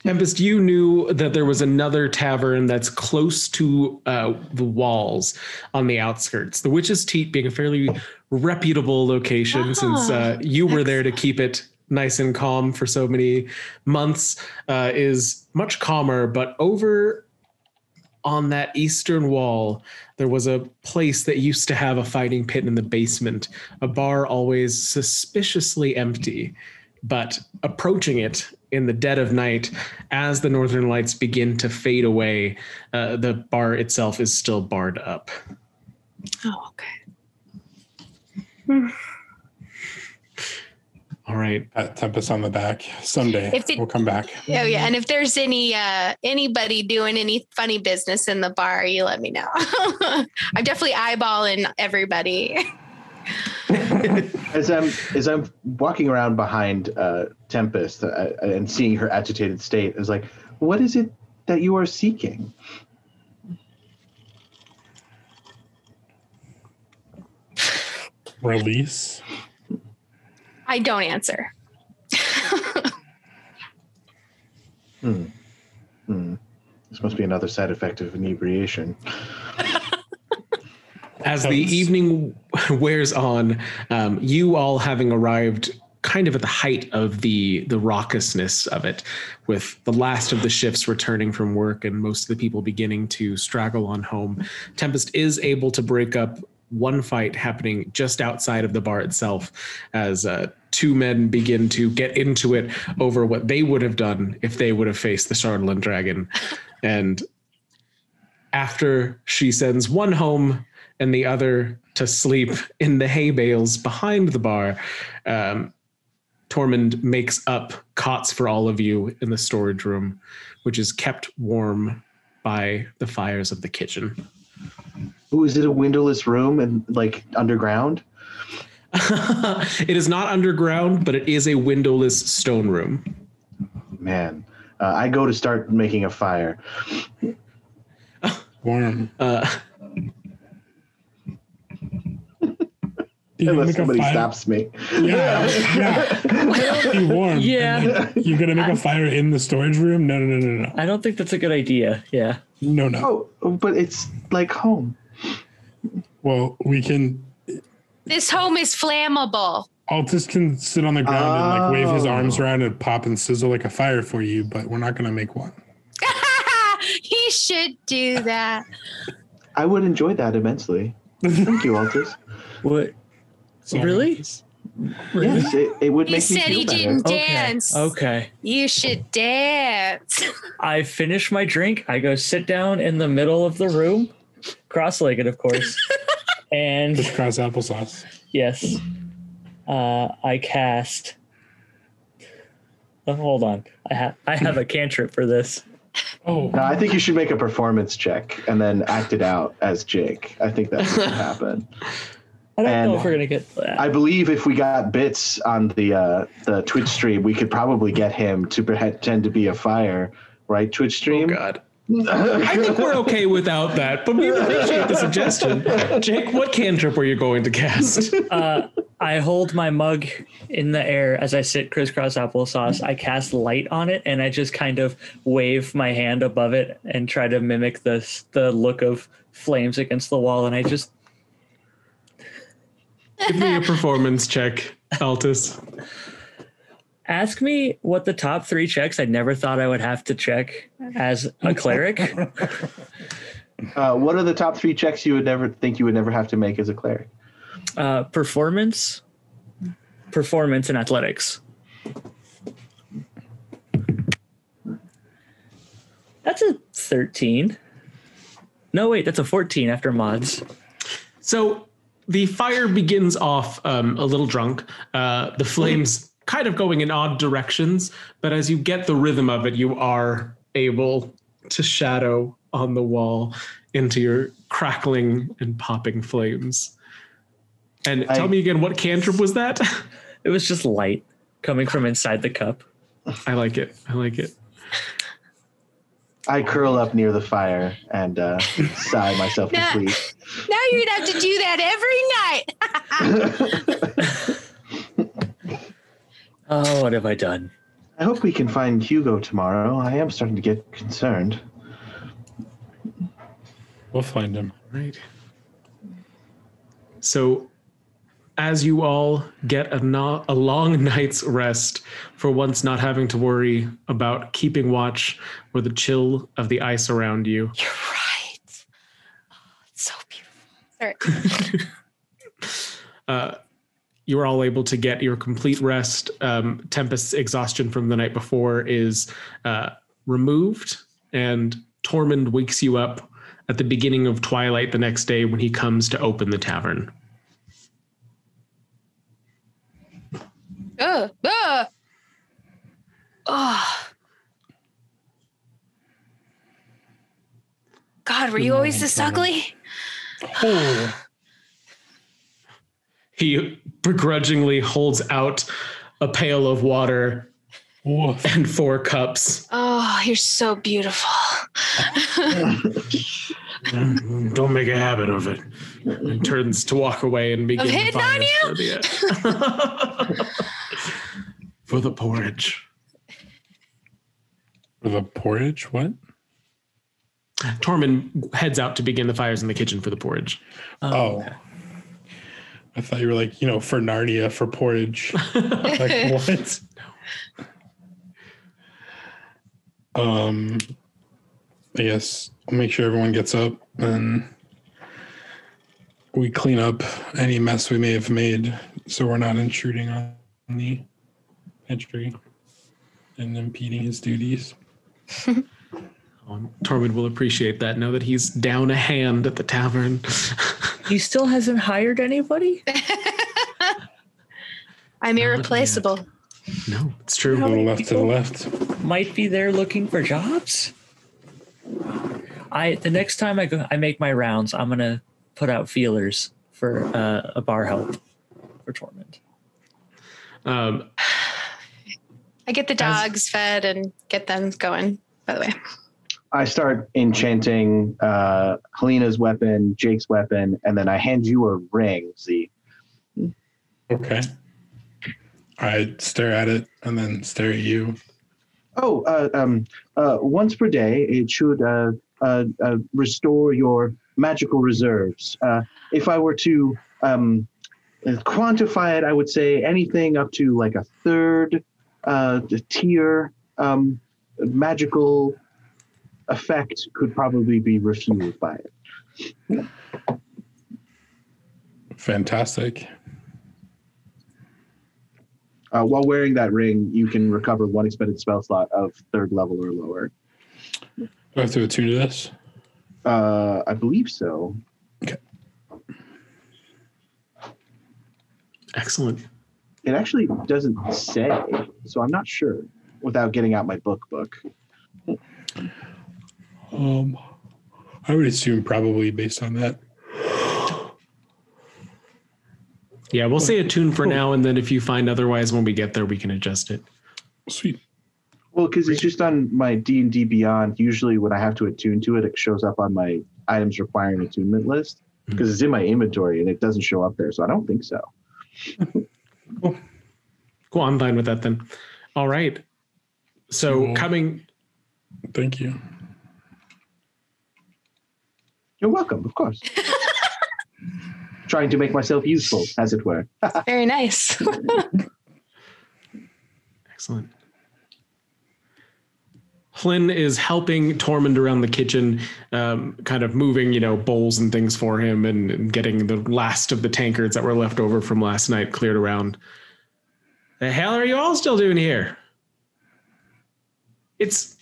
Tempest, you knew that there was another tavern that's close to uh, the walls on the outskirts. The Witch's Teat being a fairly reputable location since uh, you were there to keep it nice and calm for so many months, uh, is much calmer. But over on that eastern wall, there was a place that used to have a fighting pit in the basement, a bar always suspiciously empty. But approaching it in the dead of night, as the northern lights begin to fade away, uh, the bar itself is still barred up. Oh, okay. All right. Pat Tempest on the back. Someday If it- we'll come back. Oh yeah, and if there's any uh anybody doing any funny business in the bar, you let me know. I'm definitely eyeballing everybody. as I'm as I'm walking around behind uh, Tempest uh, and seeing her agitated state, I was like, "What is it that you are seeking?" Release. I don't answer. Hmm. Hmm. This must be another side effect of inebriation. As the evening wears on, um, you all having arrived kind of at the height of the the raucousness of it, with the last of the shifts returning from work and most of the people beginning to straggle on home. Tempest is able to break up one fight happening just outside of the bar itself, as uh, two men begin to get into it over what they would have done if they would have faced the chardalyn dragon, and after she sends one home and the other to sleep in the hay bales behind the bar. Um, Tormund makes up cots for all of you in the storage room, which is kept warm by the fires of the kitchen. Ooh, is it a windowless room and like underground? it is not underground, but it is a windowless stone room. Man, uh, I go to start making a fire. Warm. Uh, You Unless make a somebody fire- stops me. Yeah, yeah. Be warm. Yeah. And then You're gonna make a fire in the storage room? No, no, no, no, no, I don't think that's a good idea. Yeah. no, no. Oh, but it's like home. Well, we can. This home is flammable. Altus can sit on the ground and like wave his Oh. arms around and pop and sizzle like a fire for you, but we're not gonna make one. he should do that. I would enjoy that immensely. Thank you, Altus. What? So- Really? Yes, it, it would He make me said feel he better. didn't Okay. dance. Okay. You should dance. I finish my drink. I go sit down in the middle of the room, cross-legged, of course, and Just cross applesauce. yes, uh, I cast. Oh, hold on, I have I have a cantrip for this. Oh, No, I think you should make a performance check and then act it out as Jake. I think that's what should happen. I don't And know if we're gonna get that. I believe if we got bits on the uh, the Twitch stream, we could probably get him to pretend to be a fire, right? Twitch stream. Oh. God. I think we're okay without that, but we appreciate the suggestion. Jake, what cantrip were you going to cast? uh, I hold my mug in the air as I sit crisscross applesauce. I cast light on it, and I just kind of wave my hand above it and try to mimic the the look of flames against the wall. And I just Give me a performance check, Altus. ask me what the top three checks I never thought I would have to check as a cleric. Uh, what are the top three checks you would never think you would never have to make as a cleric? uh, performance, performance, and athletics. That's a 13. No, wait, that's a 14 after mods. So the fire begins off um, a little drunk. Uh, the flames kind of going in odd directions, but as you get the rhythm of it, you are able to shadow on the wall into your crackling and popping flames. And I- tell me again, what cantrip was that? It was just light coming from inside the cup. I like it. I like it. I curl up near the fire and uh, sigh myself to sleep. Now you're gonna have to do that every night. Oh, what have I done? I hope we can find Hugo tomorrow. I am starting to get concerned. we'll find him. Right. So, as you all get a, no- a long night's rest, for once not having to worry about keeping watch or the chill of the ice around you, You're right. Oh, it's so beautiful. Sorry. uh, you're all able to get your complete rest. Um, Tempest's exhaustion from the night before is uh, removed, and Tormund wakes you up at the beginning of twilight the next day when he comes to open the tavern. Ugh. Ugh. Oh. God, were you always this ugly? Oh, he begrudgingly holds out a pail of water woof. and four cups. Oh, you're so beautiful. Don't make a habit of it. And turns to walk away and begin Of hitting on for the, for the porridge. For the porridge? What? Tormund heads out to begin the fires in the kitchen for the porridge. Oh. I thought you were like, you know, for Narnia for porridge. like what? Um I guess I'll make sure everyone gets up and we clean up any mess we may have made so we're not intruding on the entry and impeding his duties. Um, Tormund will appreciate that. Know that he's down a hand at the tavern. He still hasn't hired anybody? I'm irreplaceable. no, it's true. true. little left to the left. Might be there looking for jobs? I the next time I go I make my rounds, I'm gonna put out feelers for uh, a bar help for Tormund. Um, I get the dogs fed and get them going, by the way. I start enchanting uh, Helena's weapon, Jake's weapon, and then I hand you a ring, Z. Okay. I stare at it and then stare at you. Oh, uh, um, uh, once per day, it should uh, uh, uh, restore your magical reserves. Uh, if I were to um, quantify it, I would say anything up to like a third uh, tier um, magical effect could probably be refueled by it. Fantastic. Uh, while wearing that ring, you can recover one expended spell slot of third level or lower. Do I have to attune to this? Uh, I believe so. Okay. excellent. It actually doesn't say, so I'm not sure without getting out my book book. Um, I would assume probably based on that. Yeah, we'll say a tune for now, and then if you find otherwise when we get there, we can adjust it. Sweet. Well, because it's just on my D and D Beyond. Usually, when I have to attune to it, it shows up on my items requiring attunement list because it's in my inventory and it doesn't show up there. So I don't think so. Cool, I'm fine with that then. All right. So Cool. coming Thank you. You're welcome, of course. Trying to make myself useful, as it were. Very nice. Excellent. Flynn is helping Tormund around the kitchen, um, kind of moving, you know, bowls and things for him and, and getting the last of the tankards that were left over from last night cleared around. The hell are you all still doing here? It's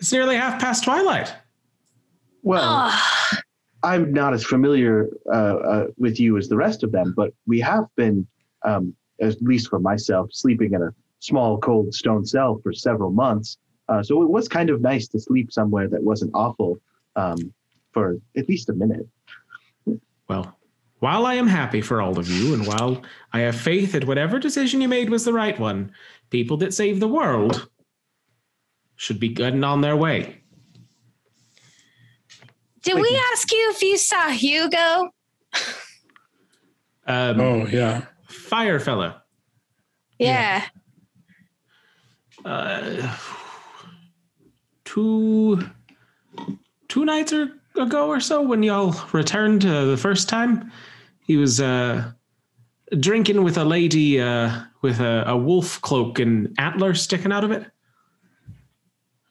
it's nearly half past twilight. Well, I'm not as familiar uh, uh, with you as the rest of them, but we have been, um, at least for myself, sleeping in a small, cold stone cell for several months. Uh, so it was kind of nice to sleep somewhere that wasn't awful um, for at least a minute. Well, while I am happy for all of you, and while I have faith that whatever decision you made was the right one, people that save the world should be getting on their way. Did we ask you if you saw Hugo? Um, Oh yeah. Fire fella. Yeah. uh, two two nights or ago or so when y'all returned uh, the first time he was uh, drinking with a lady uh, with a, a wolf cloak and antler sticking out of it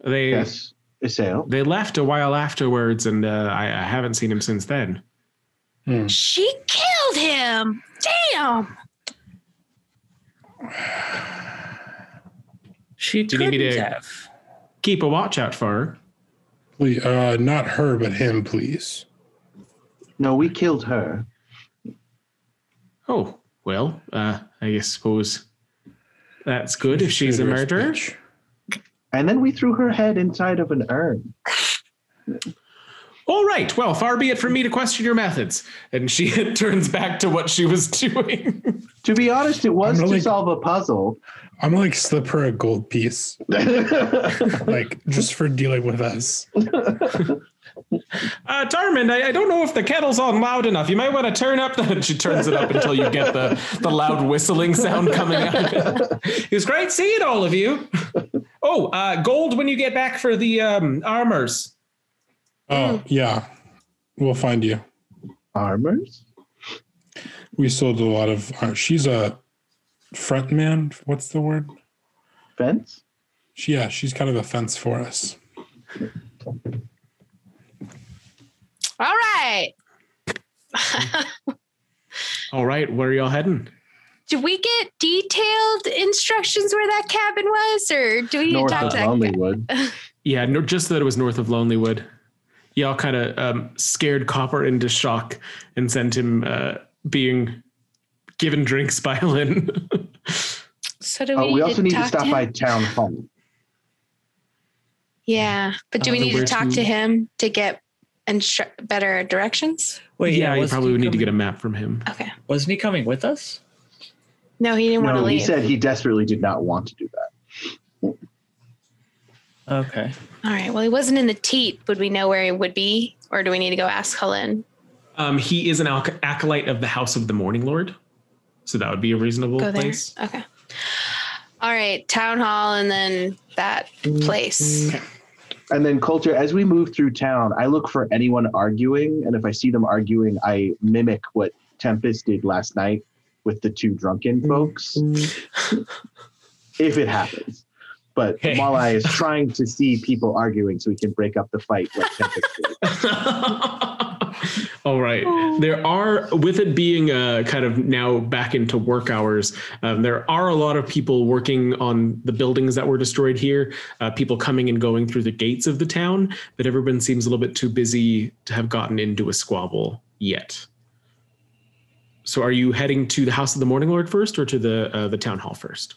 they Yes, Isael. they left a while afterwards and uh, I, I haven't seen him since then She killed him. Damn. She Do you need me couldn't to- have. keep a watch out for her Please, uh, not her, but him, please. No, we killed her. oh well uh, i guess suppose that's good if she's a murderer bitch. And then we threw her head inside of an urn. All right. Well, far be it from me to question your methods. And she turns back to what she was doing. To be honest, it was I'm to really- solve a puzzle. I'm gonna like slip her a gold piece, like just for dealing with us. Uh, Tarmin, I, I don't know if the kettle's on loud enough. You might want to turn up the. She turns it up until you get the, the loud whistling sound coming out. it was great seeing all of you. Oh, uh, gold when you get back for the um, armors. Oh yeah, we'll find you. Armors? We sold a lot of. Uh, she's a front man. What's the word? Fence? She, yeah, she's kind of a fence for us. All right. All right. Where are y'all heading? Did we get detailed instructions where that cabin was, or do we need North to talk of to that guy? Lonelywood. Yeah, no, just that it was north of Lonelywood. Y'all kind of um, scared Copper into shock and sent him uh, being given drinks by Lynn. So do we, Oh, we need also to need to stop him? by town hall. Yeah, but do Uh, we need to talk to- to him to get instru- better directions? Wait, yeah, you probably he would need to get a map from him. Okay. Wasn't he coming with us? No, he didn't want to No, he said he desperately did not want to do that. Okay. All right. Well, he wasn't in the teat. Would we know where he would be, or do we need to go ask Helen? Um, he is an alc- acolyte of the House of the Morning Lord, so that would be a reasonable Go there. place. Okay. All right. Town hall, and then that place. And then culture. as we move through town, I look for anyone arguing, and if I see them arguing, I mimic what Tempest did last night with the two drunken folks. if it happens. But Okay. Malai is trying to see people arguing so he can break up the fight like. All right. There are, with it being uh, kind of now back into work hours, um, there are a lot of people working on the buildings that were destroyed here, uh, people coming and going through the gates of the town, but everyone seems a little bit too busy to have gotten into a squabble yet. So are you heading to the House of the Morning Lord first or to the uh, the town hall first?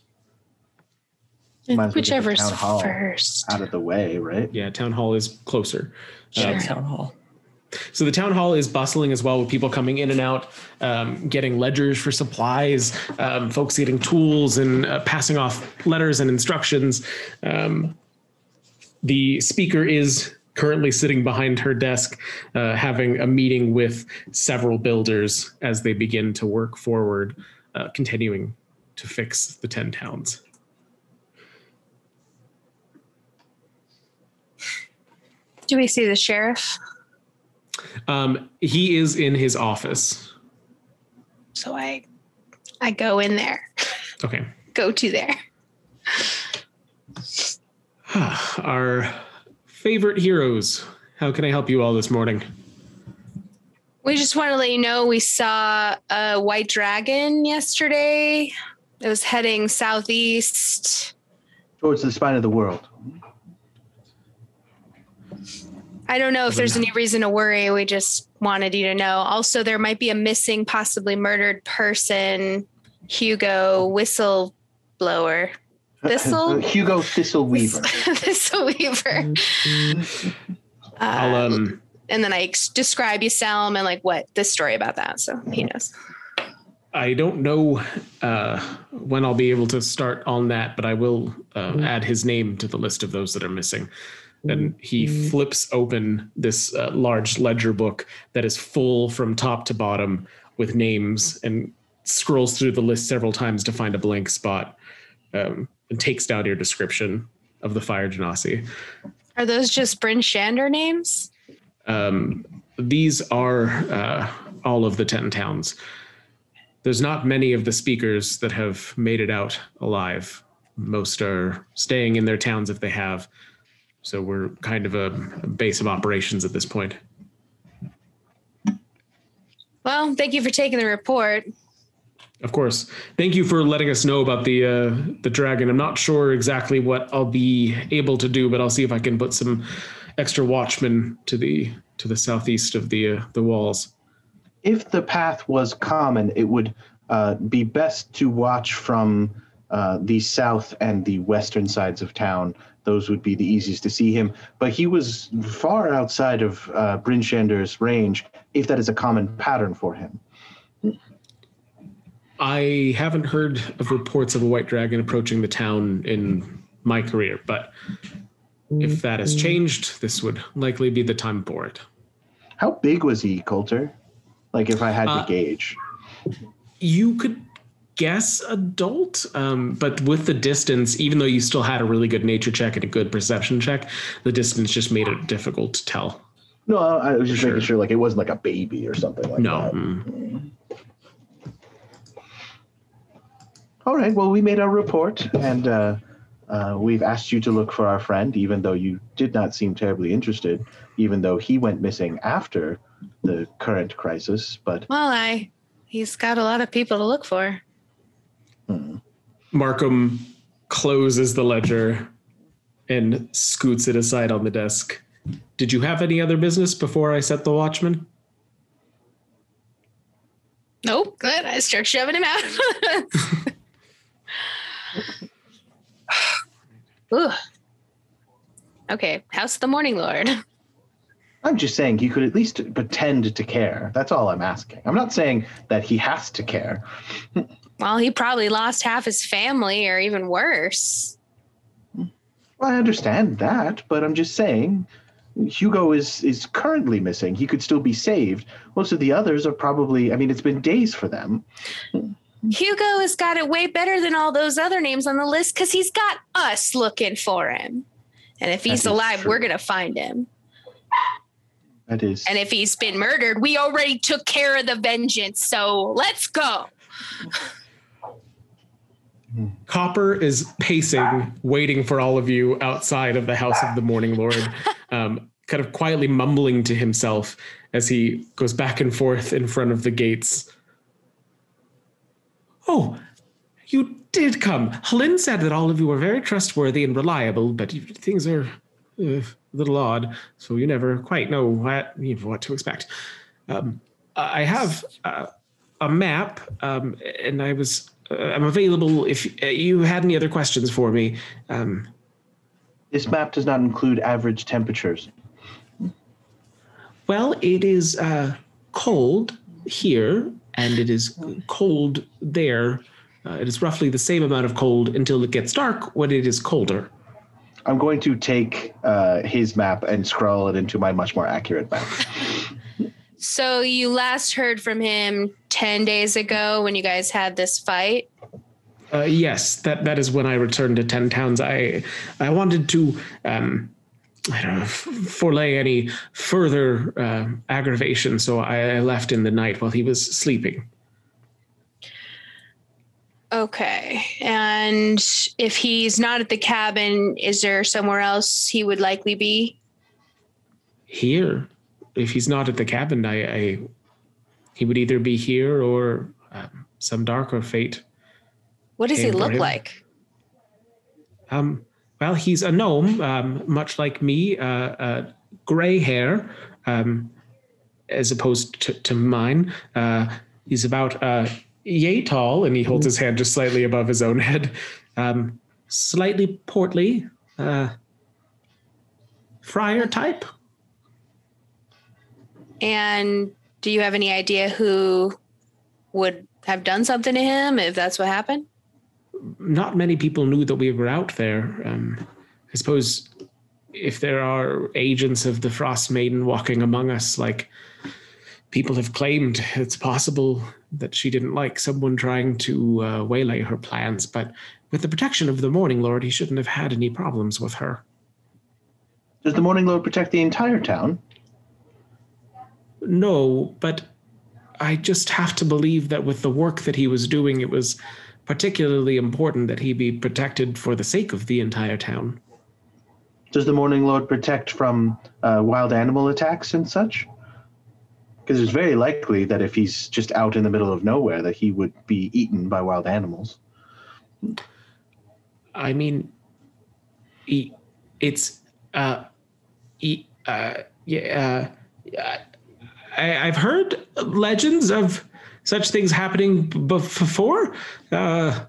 Might as well Whichever's hall first. out of the way, right? Yeah, town hall is closer. Yeah, Um, town hall. So the town hall is bustling as well with people coming in and out, um, getting ledgers for supplies, um, folks getting tools and uh, passing off letters and instructions. Um, the speaker is currently sitting behind her desk, uh, having a meeting with several builders as they begin to work forward, uh, continuing to fix the 10 towns. Do we see the sheriff? Um, he is in his office. So I I go in there. Okay. Go to there. Our favorite heroes. How can I help you all this morning? We just want to let you know we saw a white dragon yesterday. It was heading southeast. Towards the spine of the world. I don't know if there's any reason to worry. We just wanted you to know. Also, there might be a missing, possibly murdered person. Hugo Whistleblower. Thistle? Hugo Thistle Weaver. Thistleweaver. I'll Uh, um and then I ex- describe Yusalem and like what this story about that. So he knows. I don't know uh, when I'll be able to start on that, but I will uh, add his name to the list of those that are missing. And he flips open this uh, large ledger book that is full from top to bottom with names and scrolls through the list several times to find a blank spot um, and takes down your description of the fire genasi. Are those just Bryn Shander names? Um, these are uh, all of the 10 towns. There's not many of the speakers that have made it out alive. Most are staying in their towns if they have. So we're kind of a, a base of operations at this point. Well, thank you for taking the report. Of course. Thank you for letting us know about the uh, the dragon. I'm not sure exactly what I'll be able to do, but I'll see if I can put some extra watchmen to the to the southeast of the uh, the walls. if the path was common, it would uh, be best to watch from uh, the south and the western sides of town. Those would be the easiest to see him. But he was far outside of uh, Bryn range, if that is a common pattern for him. I haven't heard of reports of a white dragon approaching the town in my career, but if that has changed, this would likely be the time for it. How big was he, Coulter? Like, if I had Uh, to gauge. You could guess adult, um, but with the distance, even though you still had a really good nature check and a good perception check, the distance just made it difficult to tell. No, I was just Sure. making sure, like, it wasn't like a baby or something like No. that. mm. All right. Well, we made our report, and uh, uh, we've asked you to look for our friend, even though you did not seem terribly interested, even though he went missing after the current crisis. But Well, I he's got a lot of people to look for. Markham closes the ledger and scoots it aside on the desk. Did you have any other business before I set the watchman? Nope, good. I start shoving him out. Ooh. Okay, House of the Morning Lord. I'm just saying he could at least pretend to care. That's all I'm asking. I'm not saying that he has to care. Well, he probably lost half his family or even worse. Well, I understand that, but I'm just saying Hugo is is currently missing. He could still be saved. Most of the others are probably. I mean, it's been days for them. Hugo has got it way better than all those other names on the list because he's got us looking for him. And if he's alive, true. we're going to find him. That is. And if he's been murdered, we already took care of the vengeance. So let's go. Copper is pacing, waiting for all of you outside of the House of the Morning Lord, um, kind of quietly mumbling to himself as he goes back and forth in front of the gates. Oh, you did come. Lynn said that all of you were very trustworthy and reliable, but you- things are uh, a little odd, so you never quite know what, you know, what to expect. Um, I have uh, a map, um, and I was uh, I'm available if uh, you had any other questions for me. Um, This map does not include average temperatures. well, it is uh, cold here, and it is cold there. Uh, it is roughly the same amount of cold until it gets dark when it is colder. I'm going to take uh, his map and scroll it into my much more accurate map. So you last heard from him 10 days ago when you guys had this fight. Uh, yes, that that is when I returned to Ten Towns. I I wanted to um, I don't know f- forelay any further uh, aggravation, so I left in the night while he was sleeping. Okay. And if he's not at the cabin, is there somewhere else he would likely be? Here, if he's not at the cabin, I, I he would either be here or um, some darker fate. What does he look like? Um, well, he's a gnome, um, much like me, uh, uh, gray hair, um, as opposed to, to mine. Uh, he's about uh, yay tall, and he holds his hand just slightly above his own head. Um, slightly portly, uh, friar type. And do you have any idea who would have done something to him if that's what happened? Not many people knew that we were out there. Um, I suppose if there are agents of the Frost Maiden walking among us, like people have claimed, it's possible that she didn't like someone trying to uh, waylay her plans. But with the protection of the Morning Lord, he shouldn't have had any problems with her. Does the Morning Lord protect the entire town? No, but I just have to believe that with the work that he was doing, it was particularly important that he be protected for the sake of the entire town. Does the Morning Lord protect from uh, wild animal attacks and such? Because it's very likely that if he's just out in the middle of nowhere, that he would be eaten by wild animals. I mean, e- it's uh, e- uh, yeah. Uh, I, I've heard legends of such things happening b- before. Uh,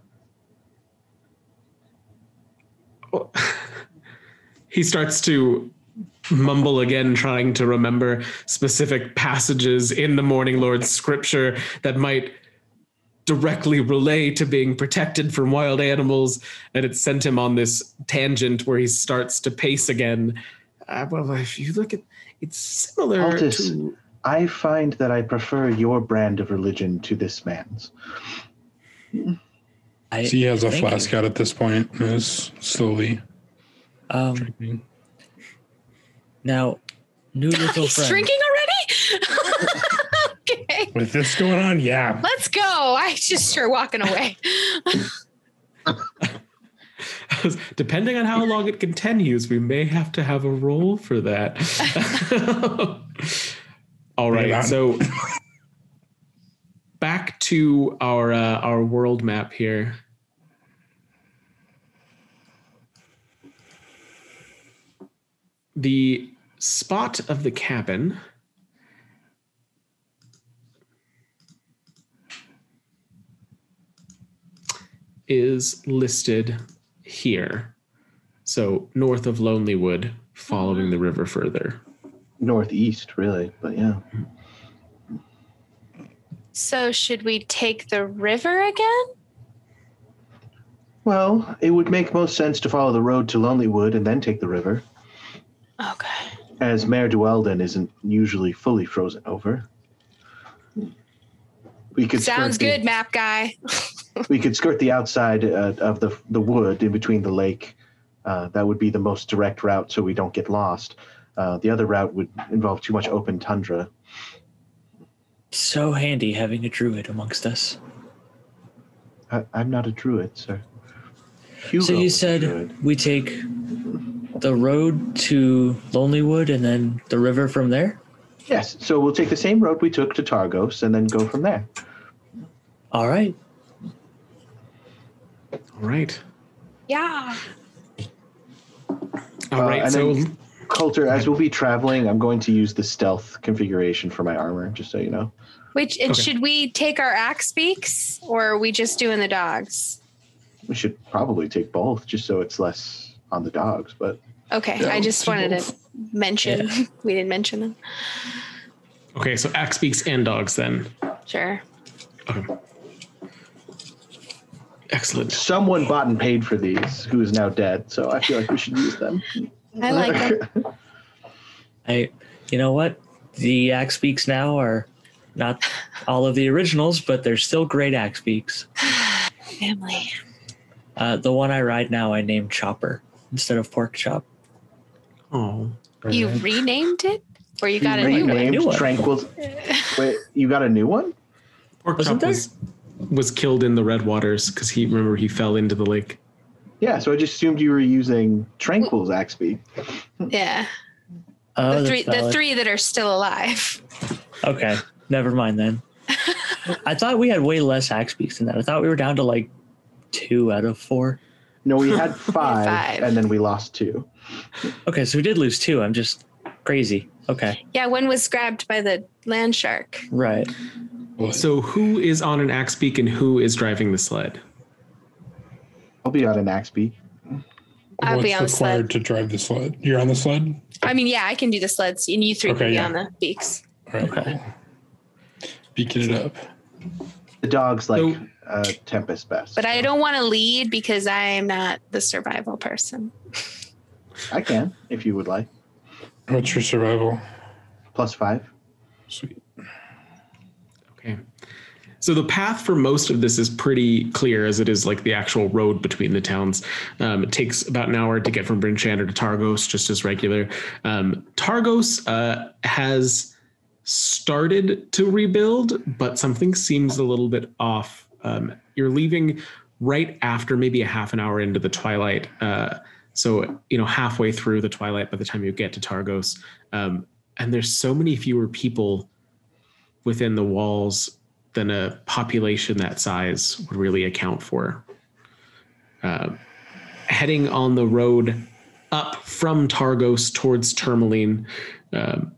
he starts to mumble again, trying to remember specific passages in the Morning Lord's scripture that might directly relay to being protected from wild animals, and it sent him on this tangent where he starts to pace again. Uh, well, if you look at, it's similar Altus. to. I find that I prefer your brand of religion to this man's. I, So he has a thank you. flask out at this point and is slowly Um, drinking. now, new little He's friend. drinking already? okay. With this going on, yeah. Let's go. I just start walking away. Depending on how long it continues, we may have to have a roll for that. All right, so back to our uh, our world map here. The spot of the cabin is listed here. So north of Lonelywood, following the river further. Northeast, really, but yeah. so, should we take the river again? Well, it would make most sense to follow the road to Lonelywood and then take the river, Okay. as Maer Dualdon isn't usually fully frozen over. We could Sounds skirt the- good, map guy. we could skirt the outside uh, of the the wood in between the lake. Uh, that would be the most direct route, so we don't get lost. Uh, the other route would involve too much open tundra. So handy having a druid amongst us. I, I'm not a druid, sir. Hugo so you said druid. we take the road to Lonelywood and then the river from there? yes. So we'll take the same road we took to Targos and then go from there. All right. All right. Yeah. All right. Uh, right. and So then- Coulter, as we'll be traveling, I'm going to use the stealth configuration for my armor, just so you know. Which Okay. should we take our axe beaks or are we just doing the dogs? We should probably take both just so it's less on the dogs. But Okay, Yeah, I just wanted to mention we didn't mention them. Okay, so axe beaks and dogs then. Sure. Okay. Excellent. someone bought and paid for these who is now dead. So I feel like we should use them. I like them. I, you know what? The axe beaks now are not all of the originals, but they're still great axe beaks. Family. Uh, the one I ride now, I named Chopper instead of Pork Chop. Oh. You renamed it? Or you got a new one? renamed New one. Tranquil. Wait, you got a new one? Pork Wasn't chop there? was, was killed in the red waters because he remember he fell into the lake. Yeah, so I just assumed you were using Tranquil's axe beak. Yeah. Oh, The three the three that are still alive. Okay, never mind then. I thought we had way less axe beaks than that. I thought we were down to like two out of four. No, we had five, five. and then we lost two. Okay, so we did lose two. I'm just crazy. Okay, Yeah, one was grabbed by the land shark. right. So who is on an axe beak and who is driving the sled? I'll be on an axe beak. I'll What's be on the sled. required to drive the sled? You're on the sled? I mean, yeah, I can do the sleds, and you three can Okay, be yeah. on the beaks. All right. Okay. Cool. Beaking it up. The dog's like So- uh, Tempest best. But I don't want to lead because I am not the survival person. I can if you would like. What's your survival? Plus five. Sweet. So the path for most of this is pretty clear, as it is like the actual road between the towns. Um, it takes about an hour to get from Bryn Shander to Targos, just as regular. Um, Targos uh, has started to rebuild, but something seems a little bit off. Um, you're leaving right after maybe a half an hour into the twilight. Uh, so you know, halfway through the twilight by the time you get to Targos, um, and there's so many fewer people within the walls than a population that size would really account for. Uh, heading on the road up from Targos towards Termalaine, um,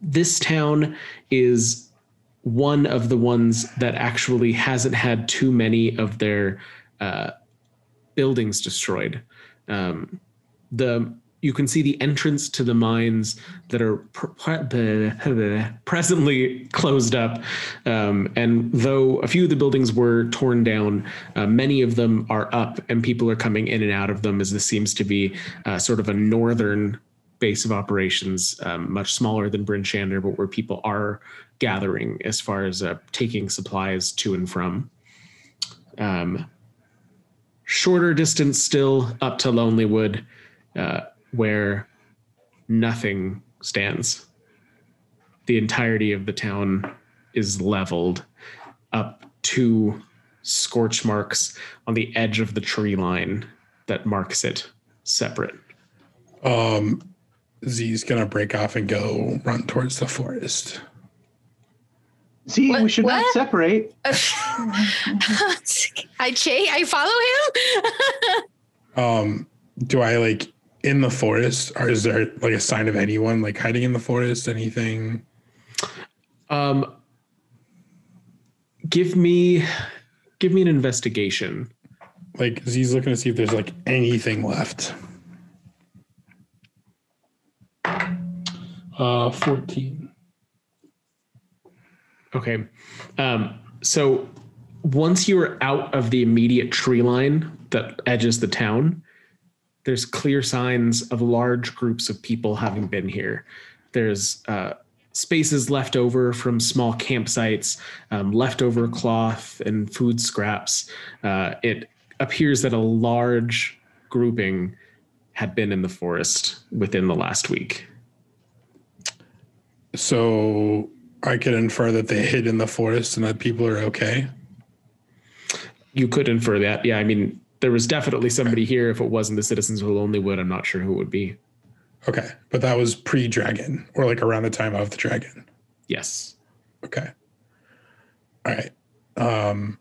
this town is one of the ones that actually hasn't had too many of their uh, buildings destroyed. Um, the you can see the entrance to the mines that are pr- pr- presently closed up. Um, and though a few of the buildings were torn down, uh, many of them are up, and people are coming in and out of them as this seems to be uh, sort of a northern base of operations, um, much smaller than Bryn Shander, but where people are gathering as far as uh, taking supplies to and from. Um, shorter distance still up to Lonelywood, uh, where nothing stands. The entirety of the town is leveled up to scorch marks on the edge of the tree line that marks it separate. Um, Z's gonna break off and go run towards the forest. See, What- we should not what? separate. I chase. I follow him. Um, do I like in the forest, or is there like a sign of anyone like hiding in the forest? Anything? Um, give me, give me an investigation. Like he's looking to see if there's like anything left. Uh, fourteen. Okay. Um, so once you're out of the immediate tree line that edges the town, there's clear signs of large groups of people having been here. There's uh, spaces left over from small campsites, um, leftover cloth and food scraps. Uh, it appears that a large grouping had been in the forest within the last week. So I could infer that they hid in the forest and that people are okay. You could infer that. Yeah, I mean, there was definitely somebody here. If it wasn't the citizens of Lonelywood, I'm not sure who it would be. Okay, but that was pre-dragon or like around the time of the dragon. Yes. Okay. All right. Um,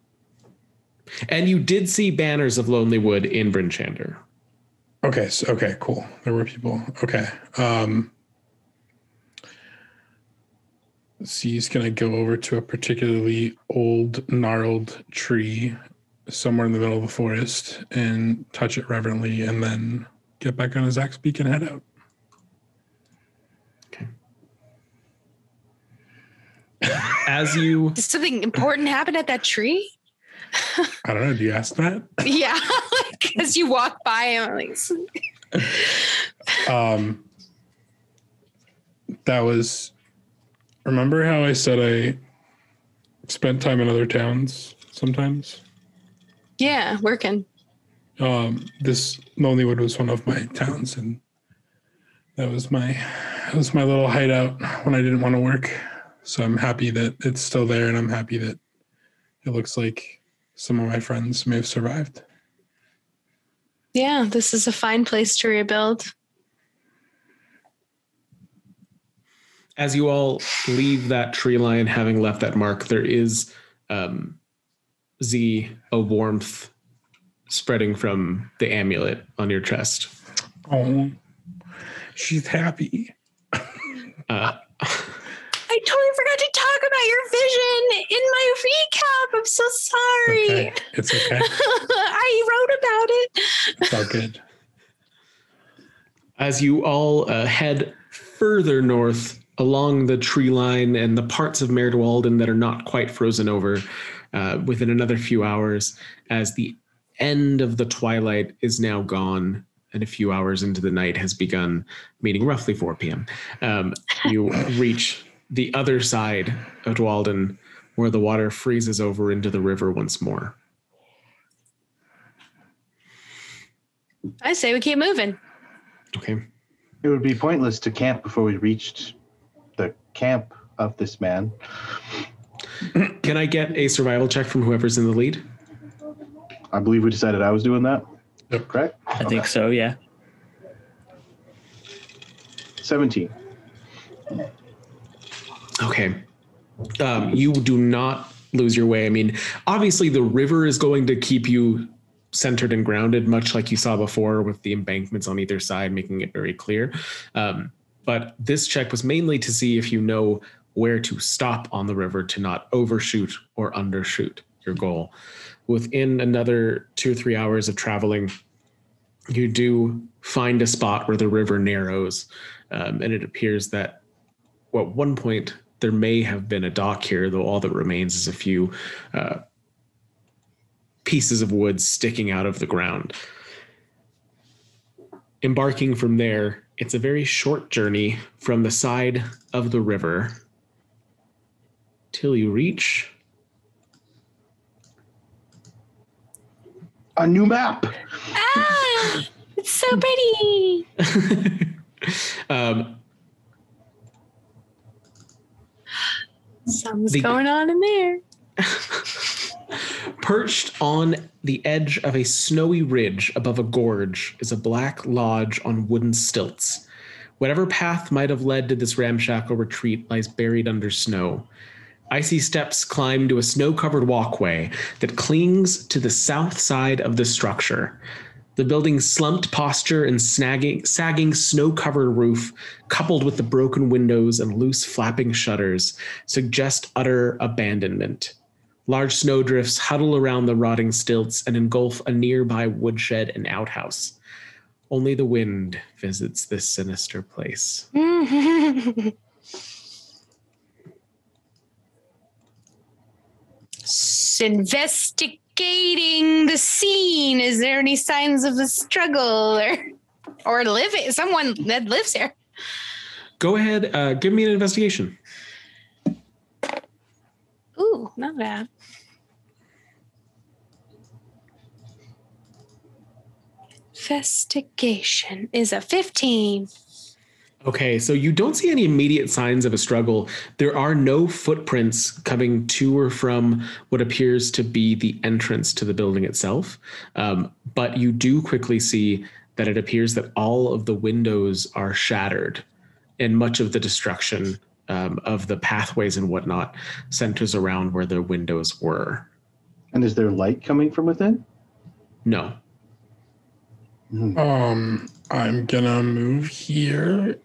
And you did see banners of Lonelywood in Bryn Shander. Okay. So, okay. Cool. There were people. Okay. Um, C's gonna go over to a particularly old, gnarled tree somewhere in the middle of the forest and touch it reverently, and then get back on his axe beak and head out. Okay. As you Did something important happen at that tree? I don't know. Do you ask that? Yeah, as you walk by, I'm like, Um, that was. Remember how I said I spent time in other towns sometimes? Yeah, working. um, this Lonelywood was one of my towns, and that was my that was my little hideout when I didn't want to work. So I'm happy that it's still there, and I'm happy that it looks like some of my friends may have survived. Yeah, this is a fine place to rebuild. as you all leave that tree line, having left that mark, there is um, Z a warmth spreading from the amulet on your chest. Oh, she's happy. Uh, I totally forgot to talk about your vision in my recap. I'm so sorry. Okay, it's okay. I wrote about it. It's all good. as you all uh, head further north along the tree line and the parts of Maer Dualdon that are not quite frozen over uh, within another few hours, as the end of the twilight is now gone and a few hours into the night has begun, meaning roughly 4 p.m., um, you reach the other side of Dualdon where the water freezes over into the river once more. I say we keep moving. Okay. It would be pointless to camp before we reached the camp of this man. Can I get a survival check from whoever's in the lead? I believe we decided I was doing that. Yep. Correct? I think so. Yeah. 17. Okay. Um, you do not lose your way. I mean, obviously, the river is going to keep you centered and grounded, much like you saw before with the embankments on either side, making it very clear. Um, but this check was mainly to see if you know where to stop on the river to not overshoot or undershoot your goal. Within another two or three hours of traveling, you do find a spot where the river narrows, um, and it appears that well, at one point there may have been a dock here, though all that remains is a few uh, pieces of wood sticking out of the ground. Embarking from there, it's a very short journey from the side of the river till you reach A new map. Ah, it's so pretty. um, Something's The- going on in there. Perched on the edge of a snowy ridge above a gorge is a black lodge on wooden stilts. Whatever path might have led to this ramshackle retreat lies buried under snow. Icy steps climb to a snow covered walkway that clings to the south side of the structure. The building's slumped posture and snagging, sagging snow covered roof, coupled with the broken windows and loose flapping shutters, suggest utter abandonment. Large snowdrifts huddle around the rotting stilts and engulf a nearby woodshed and outhouse. Only the wind visits this sinister place. Investigating the scene. Is there any signs of a struggle or or living someone that lives here? Go ahead, uh, give me an investigation. Ooh, not bad. Investigation is a 15. Okay, so you don't see any immediate signs of a struggle. There are no footprints coming to or from what appears to be the entrance to the building itself. Um, but you do quickly see that it appears that all of the windows are shattered, and much of the destruction um, of the pathways and whatnot centers around where the windows were. And is there light coming from within? No. Um, I'm gonna move here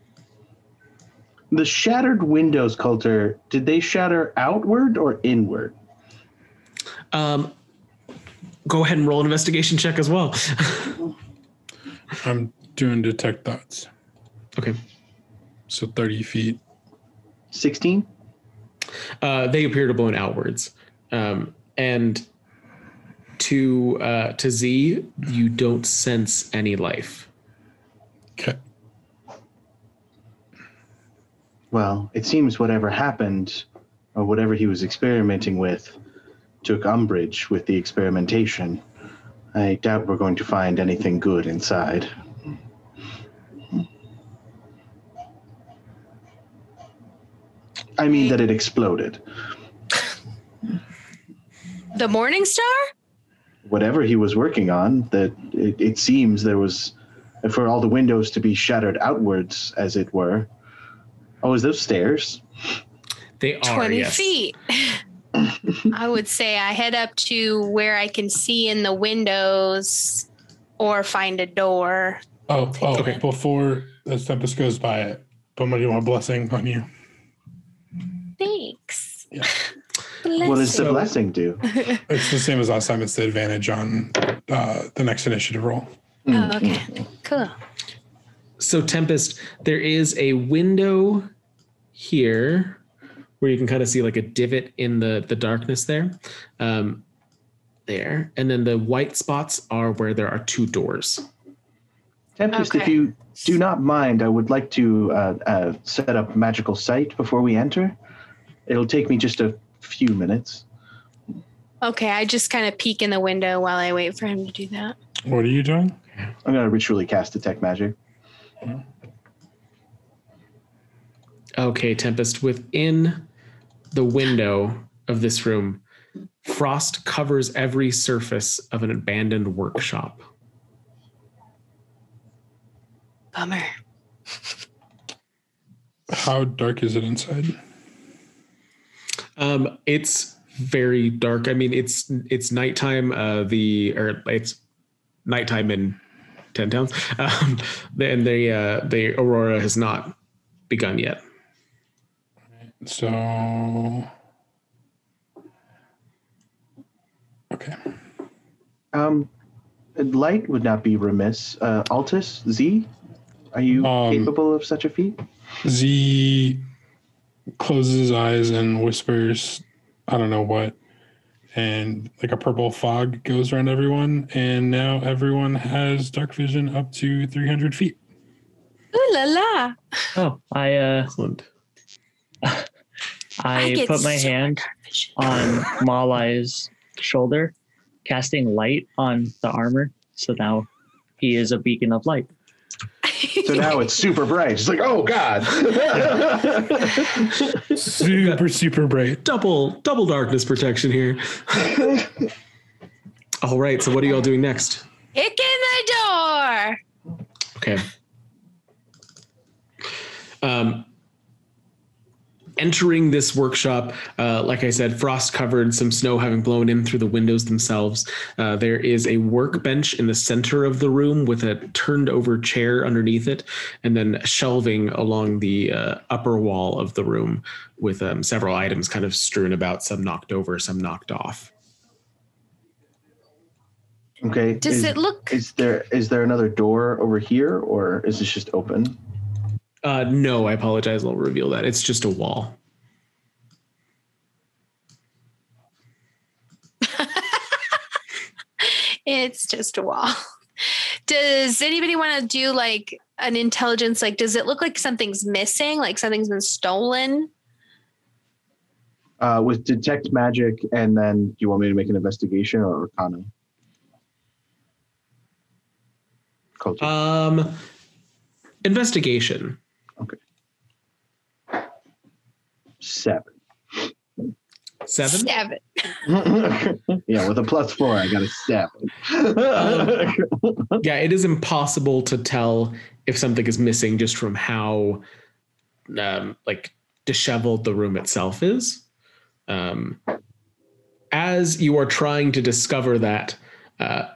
The shattered windows, Coulter, did they shatter outward or inward? Um, go ahead and roll an investigation check as well. I'm doing detect thoughts. okay. So 30 feet. 16? Uh, they appear to blown outwards. Um, and to uh, to Z, you don't sense any life. Okay. Well, it seems whatever happened, or whatever he was experimenting with, took umbrage with the experimentation. I doubt we're going to find anything good inside. I mean that it exploded. The Morning Star? Whatever he was working on, that it, it seems there was, for all the windows to be shattered outwards, as it were. Oh, is those stairs? They are 20 yes. feet. I would say I head up to where I can see in the windows or find a door. Oh, oh Okay. before the tempest goes by it, Boma, you want a blessing on you? Thanks. Yeah. What does the blessing do? It's the same as last time. It's the advantage on uh, the next initiative roll. Oh, okay. Cool. So Tempest, there is a window here where you can kind of see like a divot in the the darkness there. Um, there, and then the white spots are where there are two doors. Tempest, if you do not mind, I would like to uh, uh, set up magical sight before we enter. It'll take me just a few minutes. Okay, I just kind of peek in the window while I wait for him to do that. What are you doing? I'm going to ritually cast detect magic. Okay, Tempest, within the window of this room, frost covers every surface of an abandoned workshop. Bummer. How dark is it inside? Um, it's very dark. I mean, it's it's nighttime. Uh, the or it's nighttime in ten towns. Um, and the uh, the aurora has not begun yet. So, okay. Um, light would not be remiss. Uh, Altus, Z, are you Um, capable of such a feat? Z closes his eyes and whispers, I don't know what. And like a purple fog goes around everyone. And now everyone has dark vision up to 300 feet. Ooh la la. Oh, I uh, Excellent. I, get put my so hand on Malai's shoulder, casting light on the armor. So now he is a beacon of light. So now it's super bright. It's like, oh god. Super, super bright. Double double darkness protection here. all right. So what are you all doing next? Kick in the door. Okay. Um, entering this workshop, uh, like I said, frost covered, some snow having blown in through the windows themselves. Uh, there is a workbench in the center of the room with a turned over chair underneath it, and then shelving along the uh, upper wall of the room with um, several items kind of strewn about, some knocked over, some knocked off. okay. Does is, it look Is there is there another door over here, or is this just open? Uh, no, I apologize. I'll reveal that. It's just a wall. it's just a wall? Does anybody want to do like an intelligence like does it look like something's missing, like something's been stolen? Uh, with detect magic, and then do you want me to make an investigation or Arcana? Coulter. Um, investigation. Seven. Seven. Seven. yeah, with a plus four, I got a seven. Yeah, it is impossible to tell if something is missing just from how, um, like disheveled the room itself is. Um, as you are trying to discover that, uh,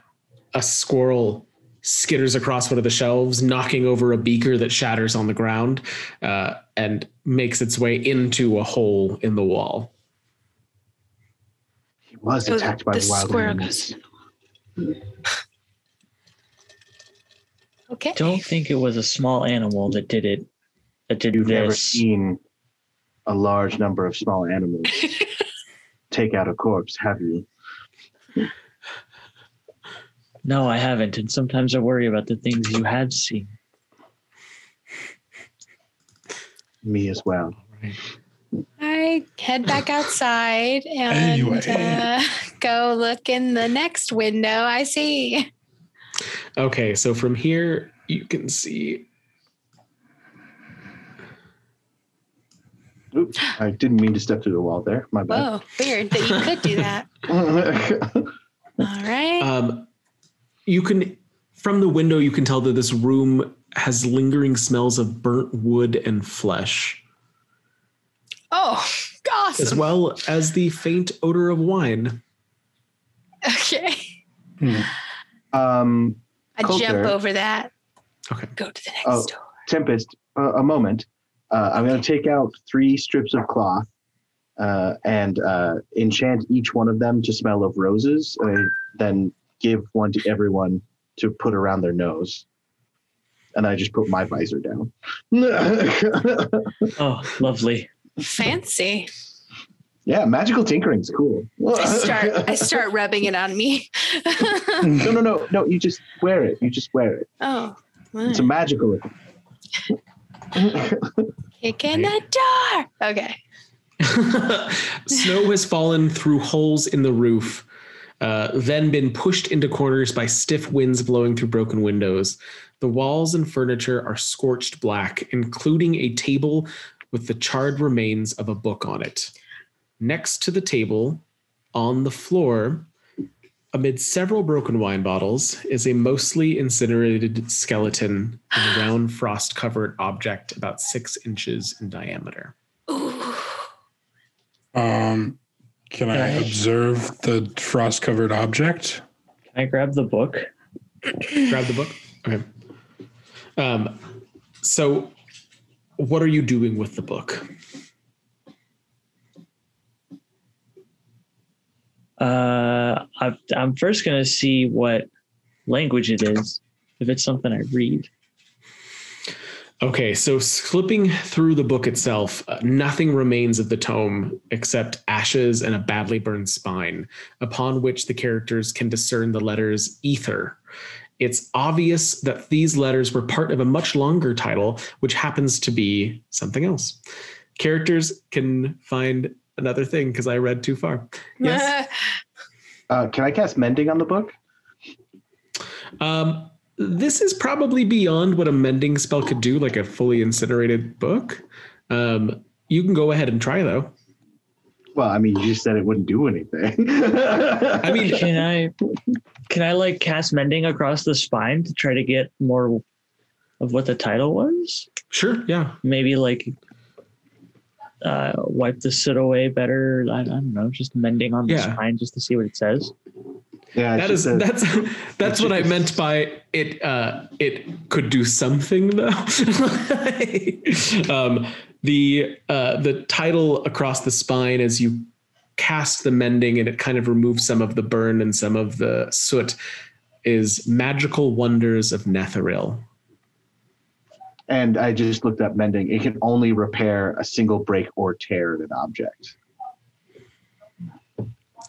a squirrel skitters across one of the shelves, knocking over a beaker that shatters on the ground uh, and makes its way into a hole in the wall. He was So attacked by the the wild squirrel animals. Okay. Don't think it was a small animal that did it. That did You've never seen a large number of small animals take out a corpse, have you? No, I haven't. And sometimes I worry about the things you have seen. Me as well. I head back outside and Anyway. uh, go look in the next window I see. Okay, so from here you can see. Oops, I didn't mean to step through the wall there. My bad. Whoa, weird that you could do that. All right. Um, you can, from the window, you can tell that this room has lingering smells of burnt wood and flesh, oh, gosh. as well as the faint odor of wine. Okay. um, I Coulter. jump over that. Okay. Go to the next Oh. door. Tempest, uh, a moment. Uh, I'm going to take out three strips of cloth uh, and uh, enchant each one of them to smell of roses, and then give one to everyone to put around their nose. And I just put my visor down. Oh, lovely. Fancy. yeah, magical tinkering's cool. I start I start rubbing it on me. no, no, no, no. You just wear it. You just wear it. oh. It's a magical. Kick in the door. Okay. Snow has fallen through holes in the roof, uh, then been pushed into corners by stiff winds blowing through broken windows. The walls and furniture are scorched black, including a table with the charred remains of a book on it. Next to the table, on the floor, amid several broken wine bottles, is a mostly incinerated skeleton in a round frost covered object about six inches in diameter. Ooh. Um, can I Right. observe the frost covered object? Can I grab the book? grab the book okay um so what are you doing with the book Uh, I, I'm first going to see what language it is, if it's something I read. Okay so slipping through the book itself uh, nothing remains of the tome except ashes and a badly burned spine upon which the characters can discern the letters ether. It's obvious that these letters were part of a much longer title which happens to be something else. Characters can find another thing because i read too far. Yes? Uh, can I cast mending on the book? Um, this is probably beyond what a mending spell could do, like a fully incinerated book. Um, you can go ahead and try though. Well, I mean, you just said it wouldn't do anything. I mean, Can I, can I like cast mending across the spine to try to get more of what the title was? sure, yeah. Maybe like uh, wipe the soot away better. I, I don't know, just mending on the Yeah. spine just to see what it says. Yeah, That is it's that's that's what I meant by it. Uh, it could do something though. um, the uh, the title across the spine as you cast the mending and it kind of removes some of the burn and some of the soot is magical wonders of Netheril. and I just looked up mending. It can only repair a single break or tear in an object.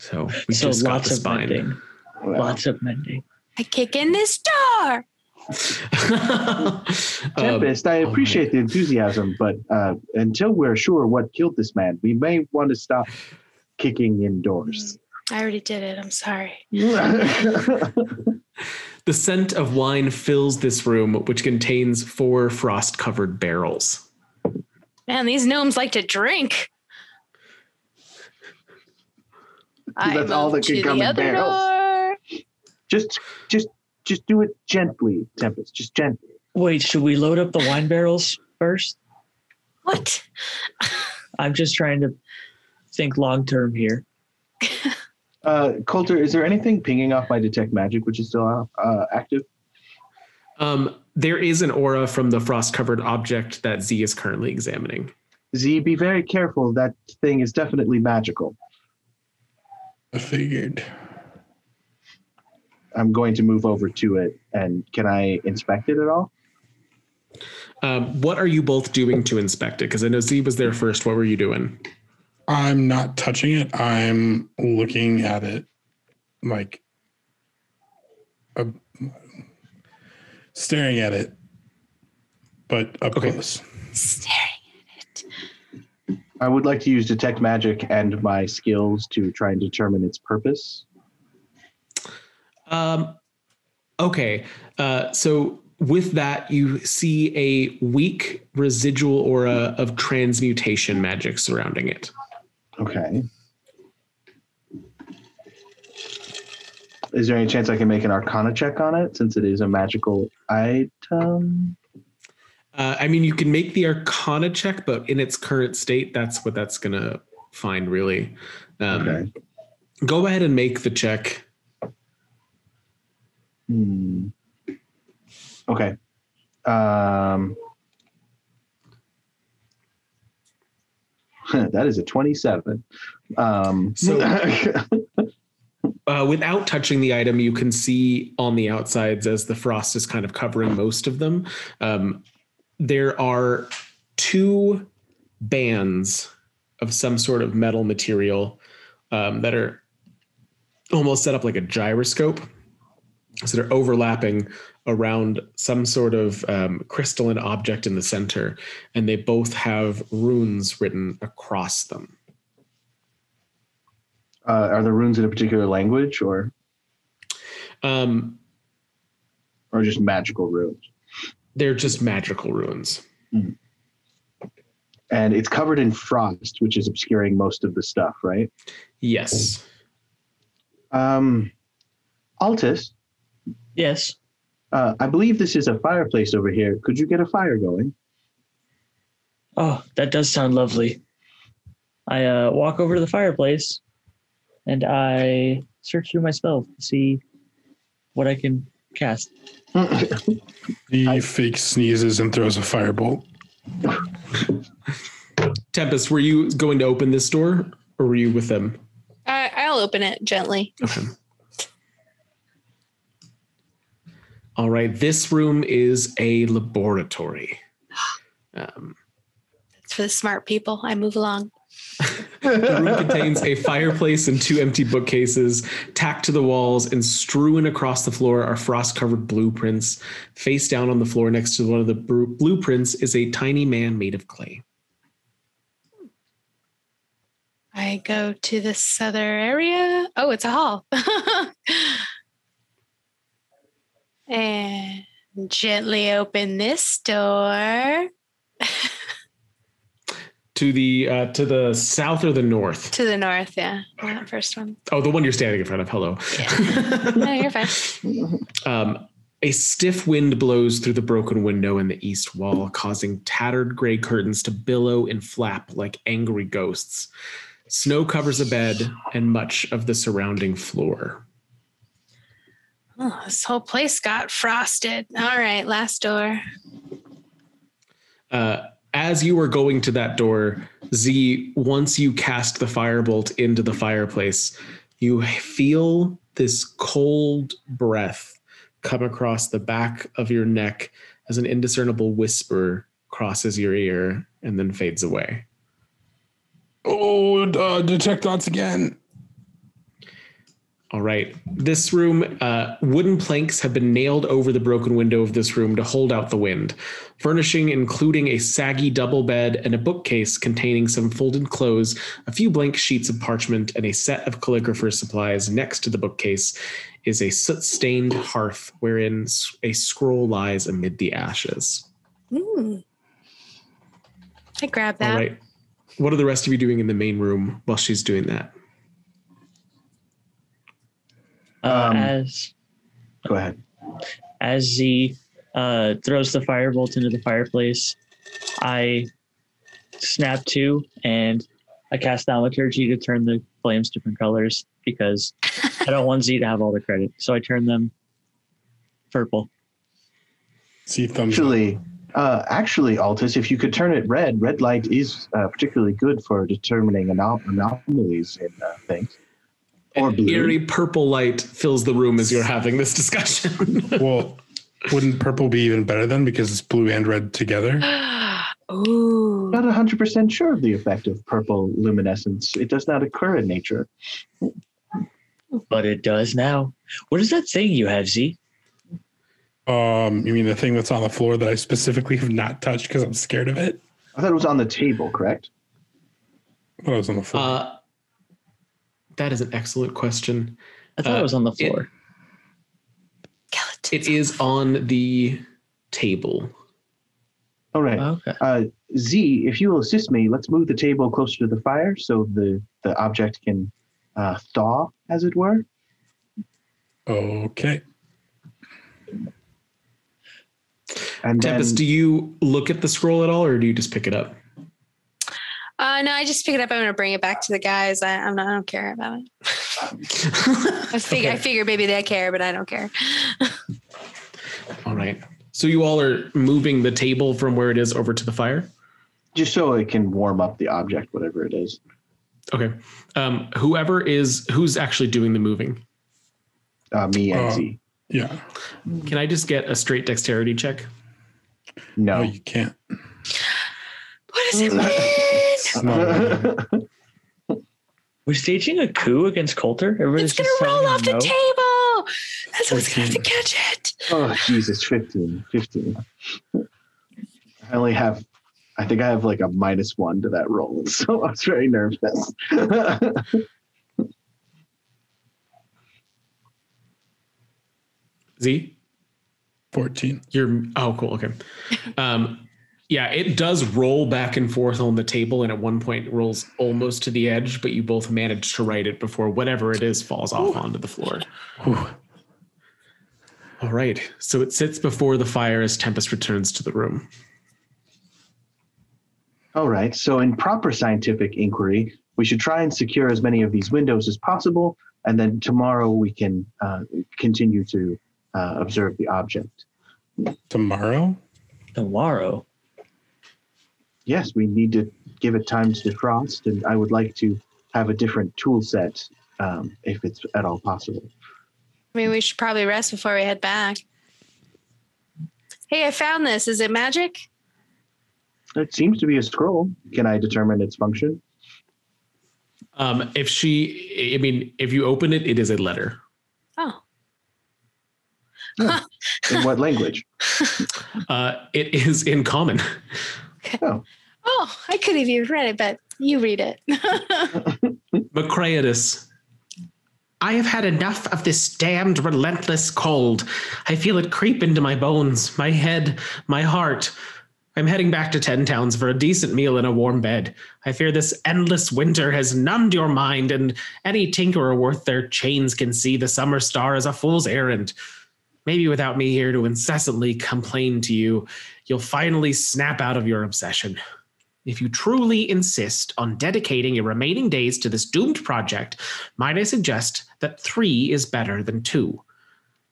So we so just got lots the spine. mending. Well, Lots of mending. I kick in this door. Um, Tempest, I all appreciate the enthusiasm, but uh, until we're sure what killed this man, we may want to stop kicking indoors. I already did it. I'm sorry. the scent of wine fills this room, which contains four frost covered barrels. Man, these gnomes like to drink. I That's all that can come the in barrels. door. Just, just, just do it gently, Tempest. Just gently. Wait, should we load up the wine barrels first? What? I'm just trying to think long term here. Uh, Coulter, is there anything pinging off my detect magic, which is still uh, active? Um, there is an aura from the frost-covered object that Z is currently examining. Z, be very careful. That thing is definitely magical. I figured. I'm going to move over to it, and can I inspect it at all? Um, what are you both doing to inspect it? Because I know Z was there first. What were you doing? I'm not touching it. I'm looking at it like a, staring at it, but up Okay. close. Staring at it. I would like to use detect magic and my skills to try and determine its purpose. Um, okay. Uh, so with that, you see a weak residual aura of transmutation magic surrounding it. Okay. Is there any chance I can make an arcana check on it since it is a magical item? Uh, I mean, you can make the Arcana check, but in its current state, that's what that's gonna find. Really. Um, Okay. Go ahead and make the check. Hmm. Okay. Um, that is a 27. Um, So- Uh, without touching the item, you can see on the outsides as the frost is kind of covering most of them. Um, there are two bands of some sort of metal material um, that are almost set up like a gyroscope. So they're overlapping around some sort of um, crystalline object in the center, and they both have runes written across them. uh, are the runes in a particular language or, Um, or just magical runes? they're just magical runes. And it's covered in frost, which is obscuring most of the stuff, right? Yes. Um, Altus, Yes. uh, I believe this is a fireplace over here. Could you get a fire going? Oh, that does sound lovely. I uh, walk over to the fireplace and I search through my spells to see what I can cast. He I- fake sneezes and throws a firebolt. Tempest, were you going to open this door or were you with them? I, I'll open it gently. Okay. All right. This room is a laboratory. Um, It's for the smart people. I move along. the room contains a fireplace and two empty bookcases. Tacked to the walls and strewn across the floor are frost covered blueprints. Face down on the floor next to one of the blueprints is a tiny man made of clay. I go to this other area. Oh, it's a hall. and gently open this door To the uh, to the south or the north? to the north. Yeah, that first one. Oh, the one you're standing in front of. Hello. No, you're fine. Um, a stiff wind blows through the broken window in the east wall, causing tattered gray curtains to billow and flap like angry ghosts. Snow covers the bed and much of the surrounding floor. Oh, this whole place got frosted. All right, last door. Uh, as you are going to that door, Z, once you cast the firebolt into the fireplace, you feel this cold breath come across the back of your neck as an indiscernible whisper crosses your ear and then fades away. Oh, uh, detect thoughts again. All right. This room, uh, wooden planks have been nailed over the broken window of this room to hold out the wind. Furnishing including a saggy double bed and a bookcase containing some folded clothes, a few blank sheets of parchment, and a set of calligrapher's supplies next to the bookcase is a soot stained hearth wherein a scroll lies amid the ashes. Ooh. I grab that. All right. What are the rest of you doing in the main room while she's doing that? Uh, Um, as Go ahead. as Z uh, throws the firebolt into the fireplace, I snap to and I cast thaumaturgy to turn the flames different colors because I don't want Z to have all the credit. So I turn them purple. See thumbs. Actually, uh, actually, Altus, if you could turn it red, red light is uh, particularly good for determining anom- anomalies in uh, things. Or An blue. eerie purple light fills the room as you're having this discussion. Well, wouldn't purple be even better then because it's blue and red together? Ooh. Not 100% sure of the effect of purple luminescence. It does not occur in nature. But it does now. What is that thing you have, Z? Um, you mean the thing that's on the floor that I specifically have not touched because I'm scared of it? I thought it was on the table, correct? I thought it was on the floor. uh, that is an excellent question. I thought Uh, it was on the floor. Skeleton. It is on the table. All right. okay. Uh, Z, if you will assist me, let's move the table closer to the fire so the, the object can uh, thaw, as it were. okay. And then, Tempest, do you look at the scroll at all, or do you just pick it up? Uh, no, I just pick it up. I'm gonna bring it back to the guys. I, I'm not. I don't care about it. I figure. I figure maybe they care, but I don't care. All right. So you all are moving the table from where it is over to the fire. just so it can warm up the object, whatever it is. Okay. Um, whoever is who's actually doing the moving. Uh, me and Oh. Z. Yeah. Can I just get a straight dexterity check? No. No, you can't. What does it mean? We're staging a coup against Coulter. Everybody's It's gonna roll off the no? table. That's what's gonna have to catch it. oh, Jesus, 15. 15. I only have, I think I have like a minus one to that roll. So I was very nervous. Z, 14. you're oh cool. Okay. Um, yeah, it does roll back and forth on the table, and at one point rolls almost to the edge, but you both manage to right it before whatever it is falls off onto the floor. Whew. All right. So it sits before the fire as Tempest returns to the room. All right. So, in proper scientific inquiry, we should try and secure as many of these windows as possible. And then tomorrow we can uh, continue to uh, observe the object. Tomorrow? Tomorrow. Yes, we need to give it time to defrost. And I would like to have a different tool set um, if it's at all possible. I mean, we should probably rest before we head back. Hey, I found this. Is it magic? It seems to be a scroll. Can I determine its function? Um, if she, I mean, if you open it, it is a letter. Oh, In what language? Uh, it is in common. Oh, oh, I could have even read it, but you read it. Macreatus. I have had enough of this damned relentless cold. I feel it creep into my bones, my head, my heart. I'm heading back to Ten Towns for a decent meal and a warm bed. I fear this endless winter has numbed your mind, and any tinkerer worth their chains can see the summer star as a fool's errand. Maybe without me here to incessantly complain to you, you'll finally snap out of your obsession. If you truly insist on dedicating your remaining days to this doomed project, might I suggest that three is better than two?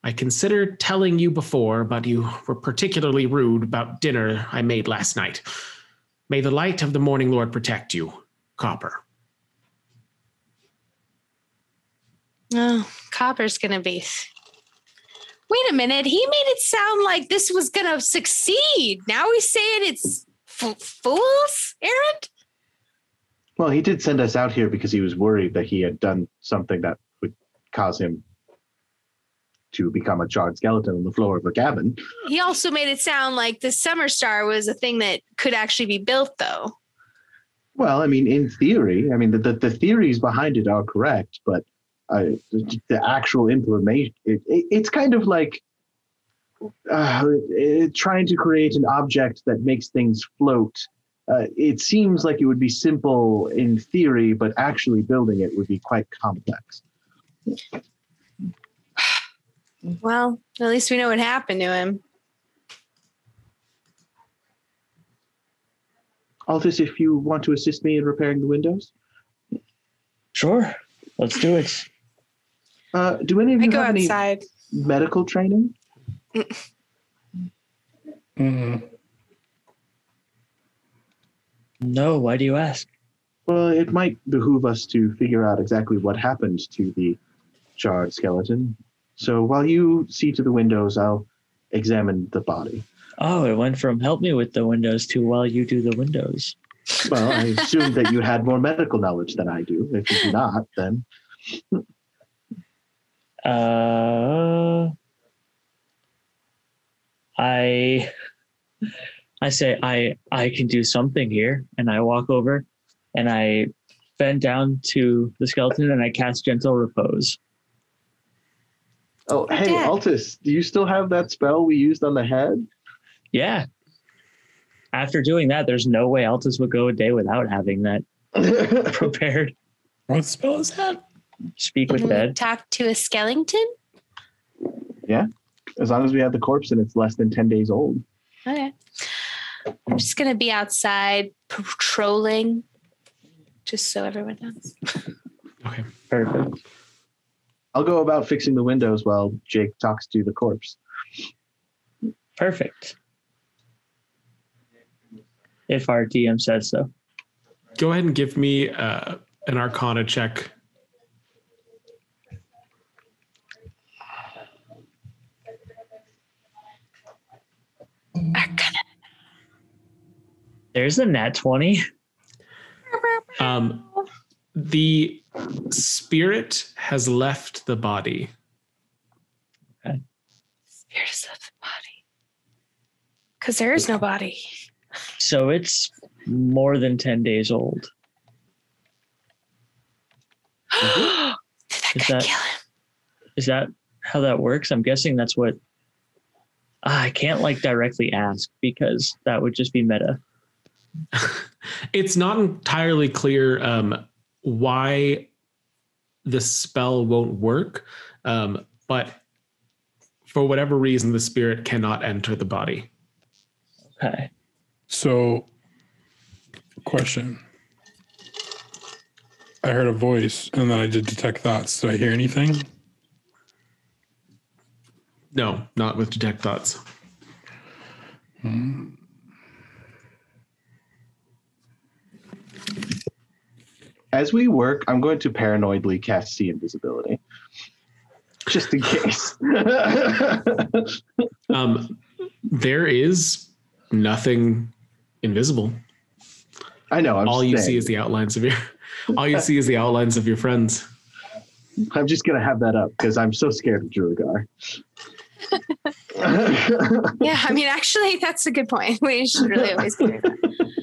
I considered telling you before, but you were particularly rude about dinner I made last night. May the light of the Morning Lord protect you, Copper. oh, Copper's gonna be. Wait a minute. He made it sound like this was gonna succeed. Now he's saying it's f- fools errand. well, he did send us out here because he was worried that he had done something that would cause him to become a charred skeleton on the floor of a cabin. He also made it sound like the summer star was a thing that could actually be built, though. Well, I mean, in theory, I mean, the, the, the theories behind it are correct, but uh, the, the actual implementation, it, it, it's kind of like uh, it, trying to create an object that makes things float. Uh, it seems like it would be simple in theory, but actually building it would be quite complex. Well, at least we know what happened to him. Altus, if you want to assist me in repairing the windows, Sure. Let's do it. Uh, do any of you go have any outside. medical training? Mm-mm. No, why do you ask? Well, it might behoove us to figure out exactly what happened to the charred skeleton. So while you see to the windows, I'll examine the body. Oh, it went from help me with the windows to while you do the windows. Well, I assumed that you had more medical knowledge than I do. If you do not, then Uh, I I say I I can do something here, and I walk over, and I bend down to the skeleton, and I cast gentle repose. Oh, hey, Dad. Altus, do you still have that spell we used on the head? Yeah. After doing that, there's no way Altus would go a day without having that prepared. What spell is that? Speak with Can we dead. Talk to a skeleton. Yeah, as long as we have the corpse and it's less than 10 days old. Okay. I'm just gonna be outside patrolling, just so everyone knows. Okay. Perfect. I'll go about fixing the windows while Jake talks to the corpse. Perfect. If our DM says so. Go ahead and give me uh, an Arcana check. There's a nat 20. Um, the spirit has left the body. Spirits of the body. Because there is no body. So it's more than 10 days old. Did that Is guy that- kill him? Is that how that works? I'm guessing that's what Ah, I can't like directly ask because that would just be meta. it's not entirely clear um, why the spell won't work, um, but for whatever reason, the spirit cannot enter the body. Okay. So, question. I heard a voice and then I did detect thoughts. Did I hear anything? No, not with detect thoughts. As we work, I'm going to paranoidly cast see invisibility. Just in case. Um, there is nothing invisible. I know. I'm all you saying. see is the outlines of your. All you see is the outlines of your friends. I'm just gonna have that up because I'm so scared of Duergar. Yeah, I mean, actually, that's a good point. We should really always clear that.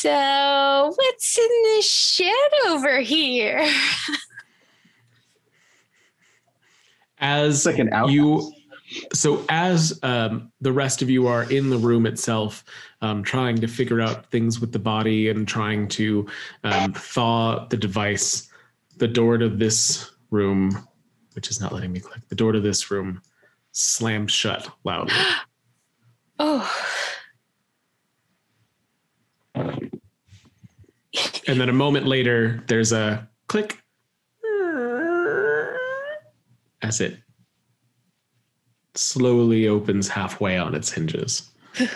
So, what's in this shed over here? As like an outhouse. you so as um, the rest of you are in the room itself um, trying to figure out things with the body and trying to um, thaw the device the door to this room which is not letting me click the door to this room slams shut loudly Oh, and then a moment later there's a click as it slowly opens halfway on its hinges.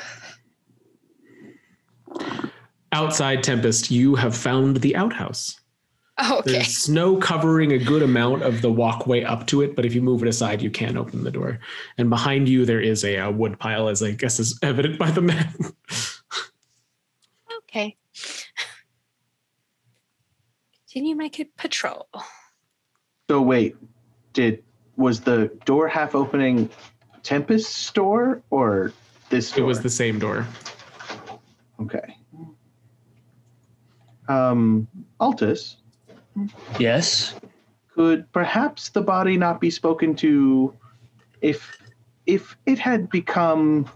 Outside Tempest, you have found the outhouse. oh okay. There's snow covering a good amount of the walkway up to it, but if you move it aside, you can open the door. And behind you, there is a, uh wood pile, as I guess is evident by the map. Okay. Continue make c- patrol. So wait, did was the door half opening Tempest's door or this it was the same door. okay. Um, Altus, Yes. could perhaps the body not be spoken to if if it had become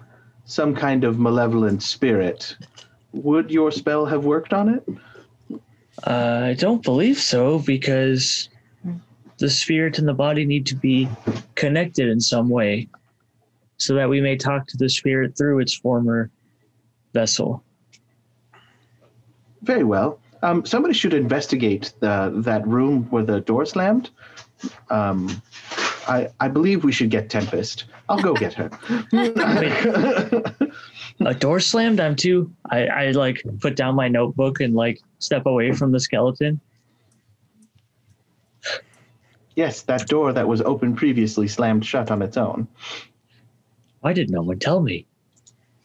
some kind of malevolent spirit? Would your spell have worked on it? Uh, I don't believe so because the spirit and the body need to be connected in some way so that we may talk to the spirit through its former vessel. Very well. Um, somebody should investigate the, that room where the door slammed. Um, I, I believe we should get Tempest. I'll go get her. A door slammed. I'm too. I, I like put down my notebook and like step away from the skeleton. yes, that door that was open previously slammed shut on its own. Why did no one tell me?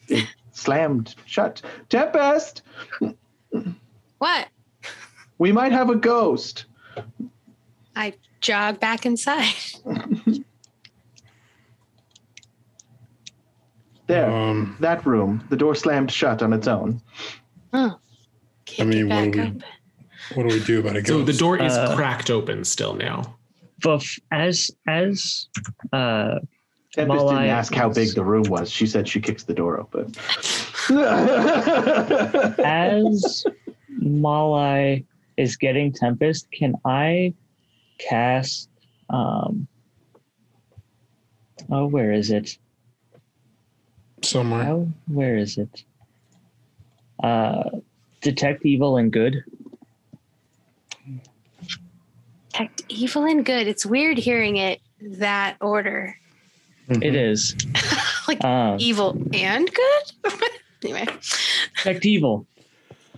it Slammed shut. Tempest, What? we might have a ghost. I jog back inside. There, Um, that room. The door slammed shut on its own. Can't I mean, get what back do we- up. what do we do about it? ghost? So the door is Uh, cracked open still now. But as as uh Tempest Malai didn't ask how big the room was. She said she kicks the door open. as Malai is getting Tempest, can I cast um oh where is it? Somewhere. How where is it? Uh detect evil and good. Detect evil and good. It's weird hearing it that order. It is. Like Um evil and good? anyway. detect evil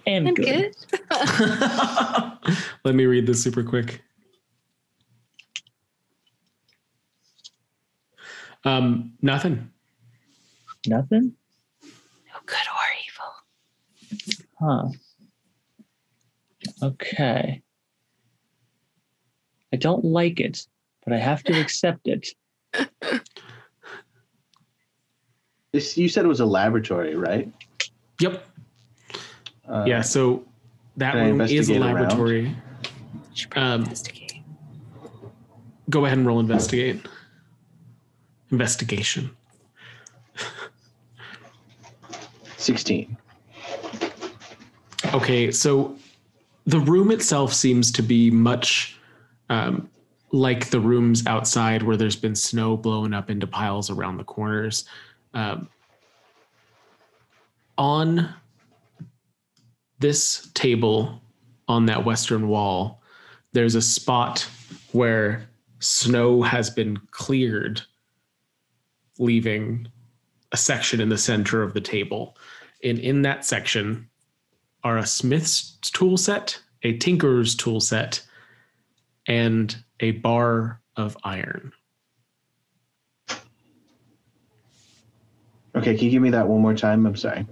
and, And good. good. Let me read this super quick. Um, nothing. Nothing? No good or evil. Huh. Okay. I don't like it, but I have to accept it. This, you said it was a laboratory, right? Yep. Uh, yeah. So that can room is a laboratory. Um, investigate. Go ahead and roll investigate. Investigation. 16. Okay, so the room itself seems to be much um, like the rooms outside where there's been snow blown up into piles around the corners. Um, on this table on that western wall, there's a spot where snow has been cleared, leaving a section in the center of the table. And in that section, are a smith's tool set, a tinker's tool set, and a bar of iron. Okay, can you give me that one more time? I'm sorry.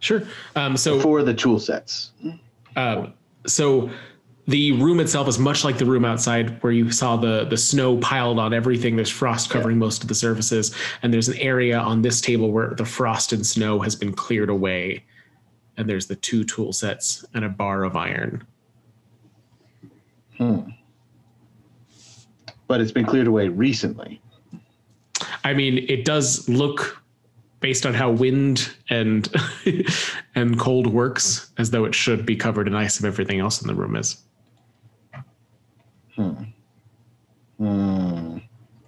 Sure. Um, so, For the tool sets. um, so the room itself is much like the room outside where you saw the the snow piled on everything. There's frost covering most of the surfaces, and there's an area on this table where the frost and snow has been cleared away. And there's the two tool sets and a bar of iron. Hmm. But it's been cleared away recently. I mean, it does look based on how wind and and cold works as though it should be covered in ice if everything else in the room is. Hmm. Hmm.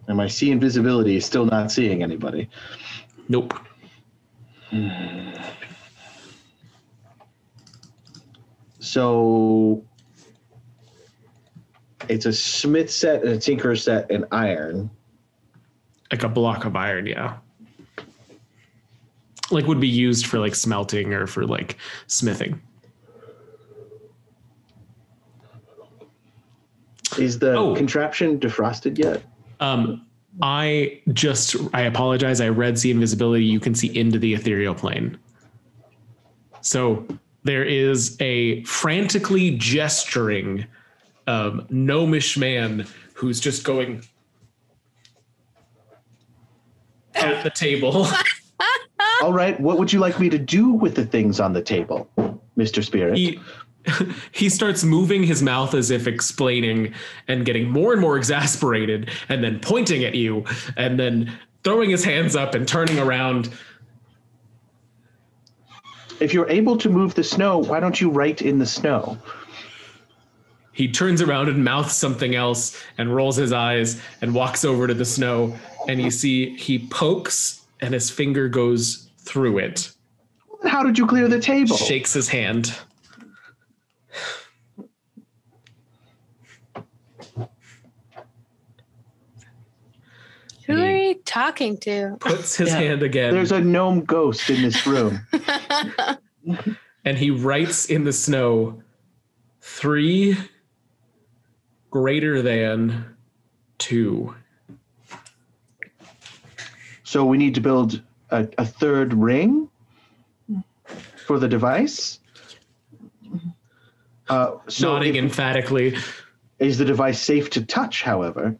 And my see invisibility is still not seeing anybody. Nope. So it's a smith set and a tinker set and iron. Like a block of iron, yeah. Like would be used for like smelting or for like smithing. Is the Oh. contraption defrosted yet? Um I just I apologize. I read see invisibility. You can see into the ethereal plane. So there is a frantically gesturing um, gnomish man who's just going at the table. All right, what would you like me to do with the things on the table, Mr. Spirit? he he starts moving his mouth as if explaining and getting more and more exasperated and then pointing at you and then throwing his hands up and turning around if you're able to move the snow, why don't you write in the snow? he turns around and mouths something else and rolls his eyes and walks over to the snow and you see he pokes and his finger goes through it How did you clear the table? shakes his hand Who are you talking to? Puts his Yeah. hand again There's a gnome ghost in this room. and he writes in the snow three greater than two. So we need to build a, a third ring for the device. Uh, so Nodding if- emphatically. is the device safe to touch? However,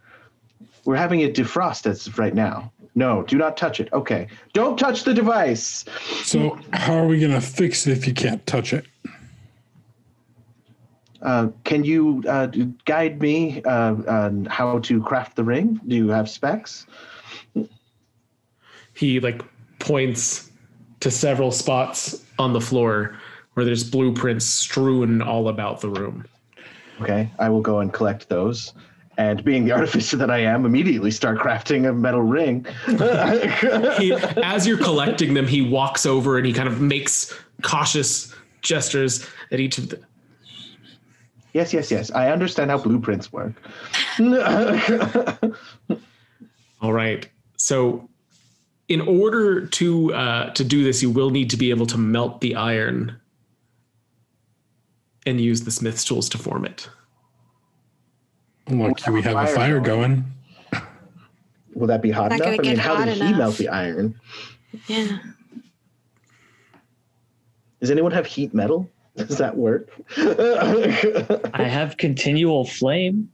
we're having it defrost as of right now. No, do not touch it. Okay, don't touch the device. So how are we gonna fix it if you can't touch it? Uh, can you uh, guide me uh, on how to craft the ring? Do you have specs? He like points to several spots on the floor where there's blueprints strewn all about the room. Okay, I will go and collect those. And being the artificer that I am, immediately start crafting a metal ring. he, as you're collecting them, he walks over and he kind of makes cautious gestures at each of the. yes, yes, yes. I understand how blueprints work. All right. So, in order to uh, to do this, you will need to be able to melt the iron and use the smith's tools to form it. Look, we have a Fire fire going. going. Will that be hot enough? I mean, how hot did he melt the iron? yeah. Does anyone have heat metal? Does that work? I have continual flame.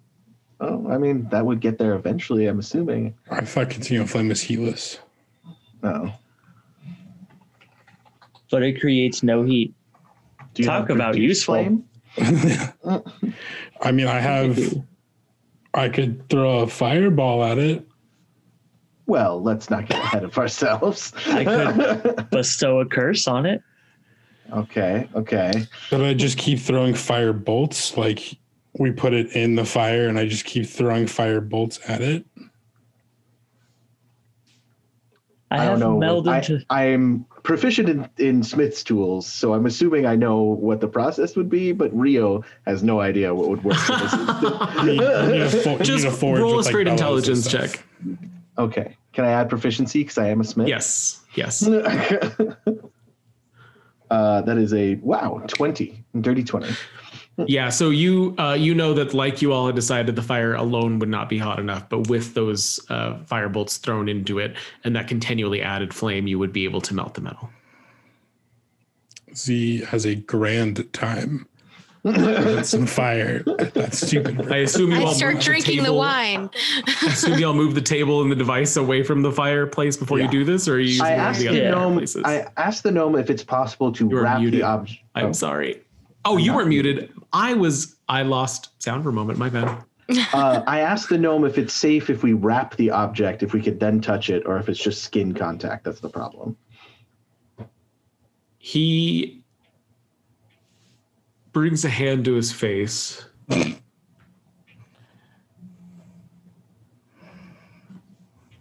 oh, I mean, that would get there eventually, I'm assuming. I thought continual flame is heatless. Oh. but it creates no heat. Do Talk about reduced useful. I mean, I have. I could throw a fireball at it. Well, let's not get ahead of ourselves. I could bestow a curse on it. okay, okay. But I just keep throwing fire bolts. Like we put it in the fire, and I just keep throwing fire bolts at it. I, I, have don't know. melded I, to. I'm proficient in, in Smith's tools, so I'm assuming I know what the process would be, but Rio has no idea what would work for. You need a fo- you Just need a forge roll a with, like, straight intelligence check. okay. Can I add proficiency because I am a smith? Yes, yes. uh, that is a wow, 20, dirty 20. Yeah, so you uh, you know that like you all had decided the fire alone would not be hot enough, but with those uh, fire bolts thrown into it and that continually added flame, you would be able to melt the metal. Z has a grand time. with some fire. at That stupid. I assume you I all start drinking the table- wine. I assume you all move the table and the device away from the fireplace before you do this, or are you using I one of asked the the other gnome. I asked the gnome if it's possible to You are wrap muted. the object. I'm sorry. Oh, you weren't muted. I was. I lost sound for a moment. My bad. uh, I asked the gnome if it's safe if we wrap the object, if we could then touch it, or if it's just skin contact. That's the problem. He brings a hand to his face.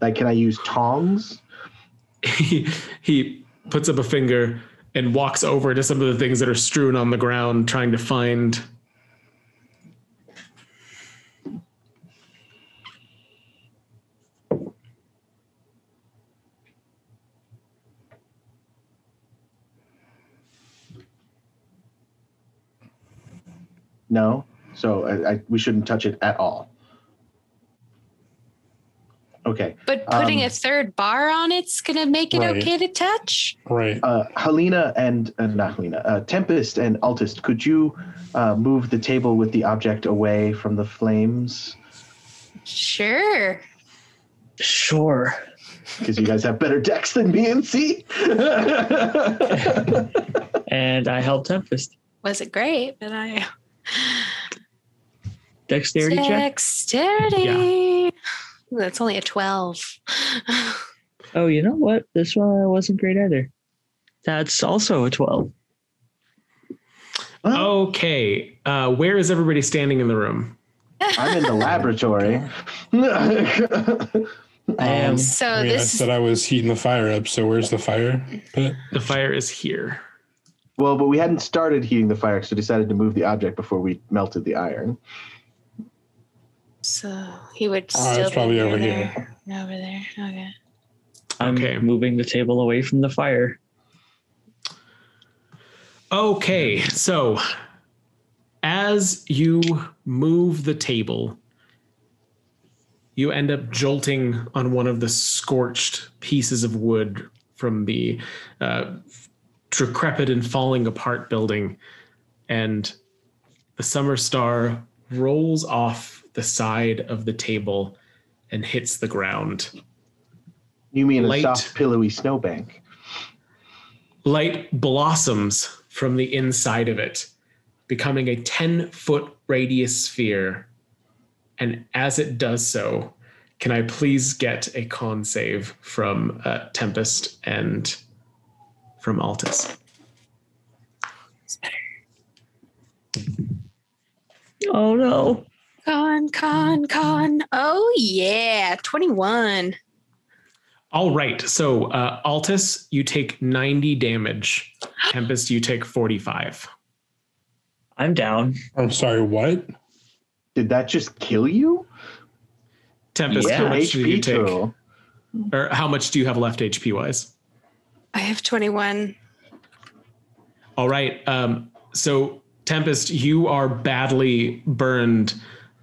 Like, can I use tongs? he he puts up a finger and walks over to some of the things that are strewn on the ground trying to find No. So I, I, we shouldn't touch it at all. Okay. But putting Um, a third bar on it's gonna make it Right. okay to touch. Right. Uh, Helena and uh, not Helena, uh, Tempest and Altus, could you uh, move the table with the object away from the flames? Sure. Sure. Because you guys have better Dex than me and C. And I help Tempest. Was it great, but I Dexterity check. Dexterity. Ooh, That's only a 12. Oh, you know what? This one wasn't great either. That's also a 12. okay uh, where is everybody standing in the room I'm in the laboratory. I am. so I mean, I this said I was heating the fire up. So where's the fire pit? the fire is here well, but we hadn't started heating the fire, so we decided to move the object before we melted the iron. So he would Oh, still it's probably be over there. here. Over there. Okay. I'm Okay. moving the table away from the fire. Okay, so as you move the table, you end up jolting on one of the scorched pieces of wood from the uh, decrepit and falling apart building, and the summer star rolls off the side of the table and hits the ground. You mean Light. a soft, pillowy snowbank? Light blossoms from the inside of it, becoming a 10 foot radius sphere. And as it does so, can I please get a con save from uh, Tempest and from Altus? Oh no. Con, con, con. Oh, yeah. 21. All right. So, uh, Altus, you take 90 damage. Tempest, you take 45. I'm down. I'm sorry, what? Did that just kill you? Tempest, Yeah. how much do you HP take? total. Or how much do you have left HP wise? I have 21. All right. Um, so, Tempest, you are badly burned.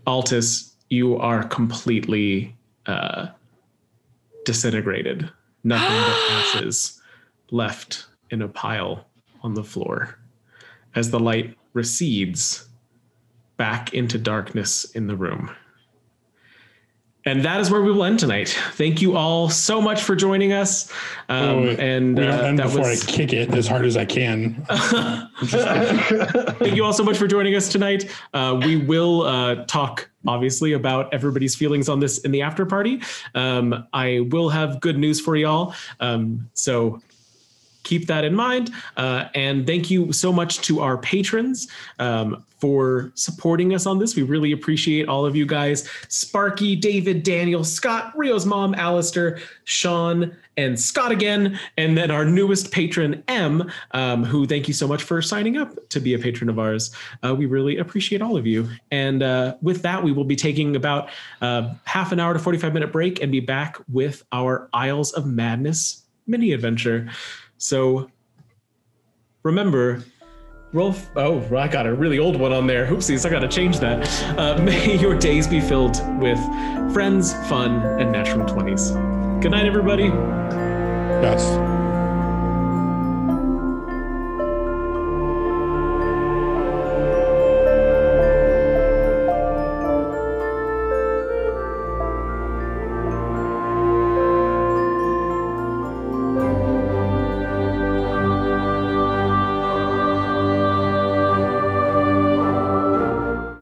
Altus, you are completely uh, disintegrated. Nothing but ashes left in a pile on the floor as the light recedes back into darkness in the room. And that is where we will end tonight. Thank you all so much for joining us. Um, Oh, and uh, end that before was. I kick it as hard as I can. Thank you all so much for joining us tonight. Uh, we will uh, talk, obviously, about everybody's feelings on this in the after party. Um, I will have good news for y'all. Um, so keep that in mind. Uh, and thank you so much to our patrons um, for supporting us on this. We really appreciate all of you guys Sparky, David, Daniel, Scott, Rio's mom, Alistair, Sean, and Scott again. And then our newest patron, M, um, who thank you so much for signing up to be a patron of ours. Uh, we really appreciate all of you. And uh, with that, we will be taking about uh, half an hour to 45 minute break and be back with our Isles of Madness mini adventure. So remember, roll. F- oh, I got a really old one on there. Oopsies, I got to change that. Uh, may your days be filled with friends, fun, and natural 20s. Good night, everybody. Yes.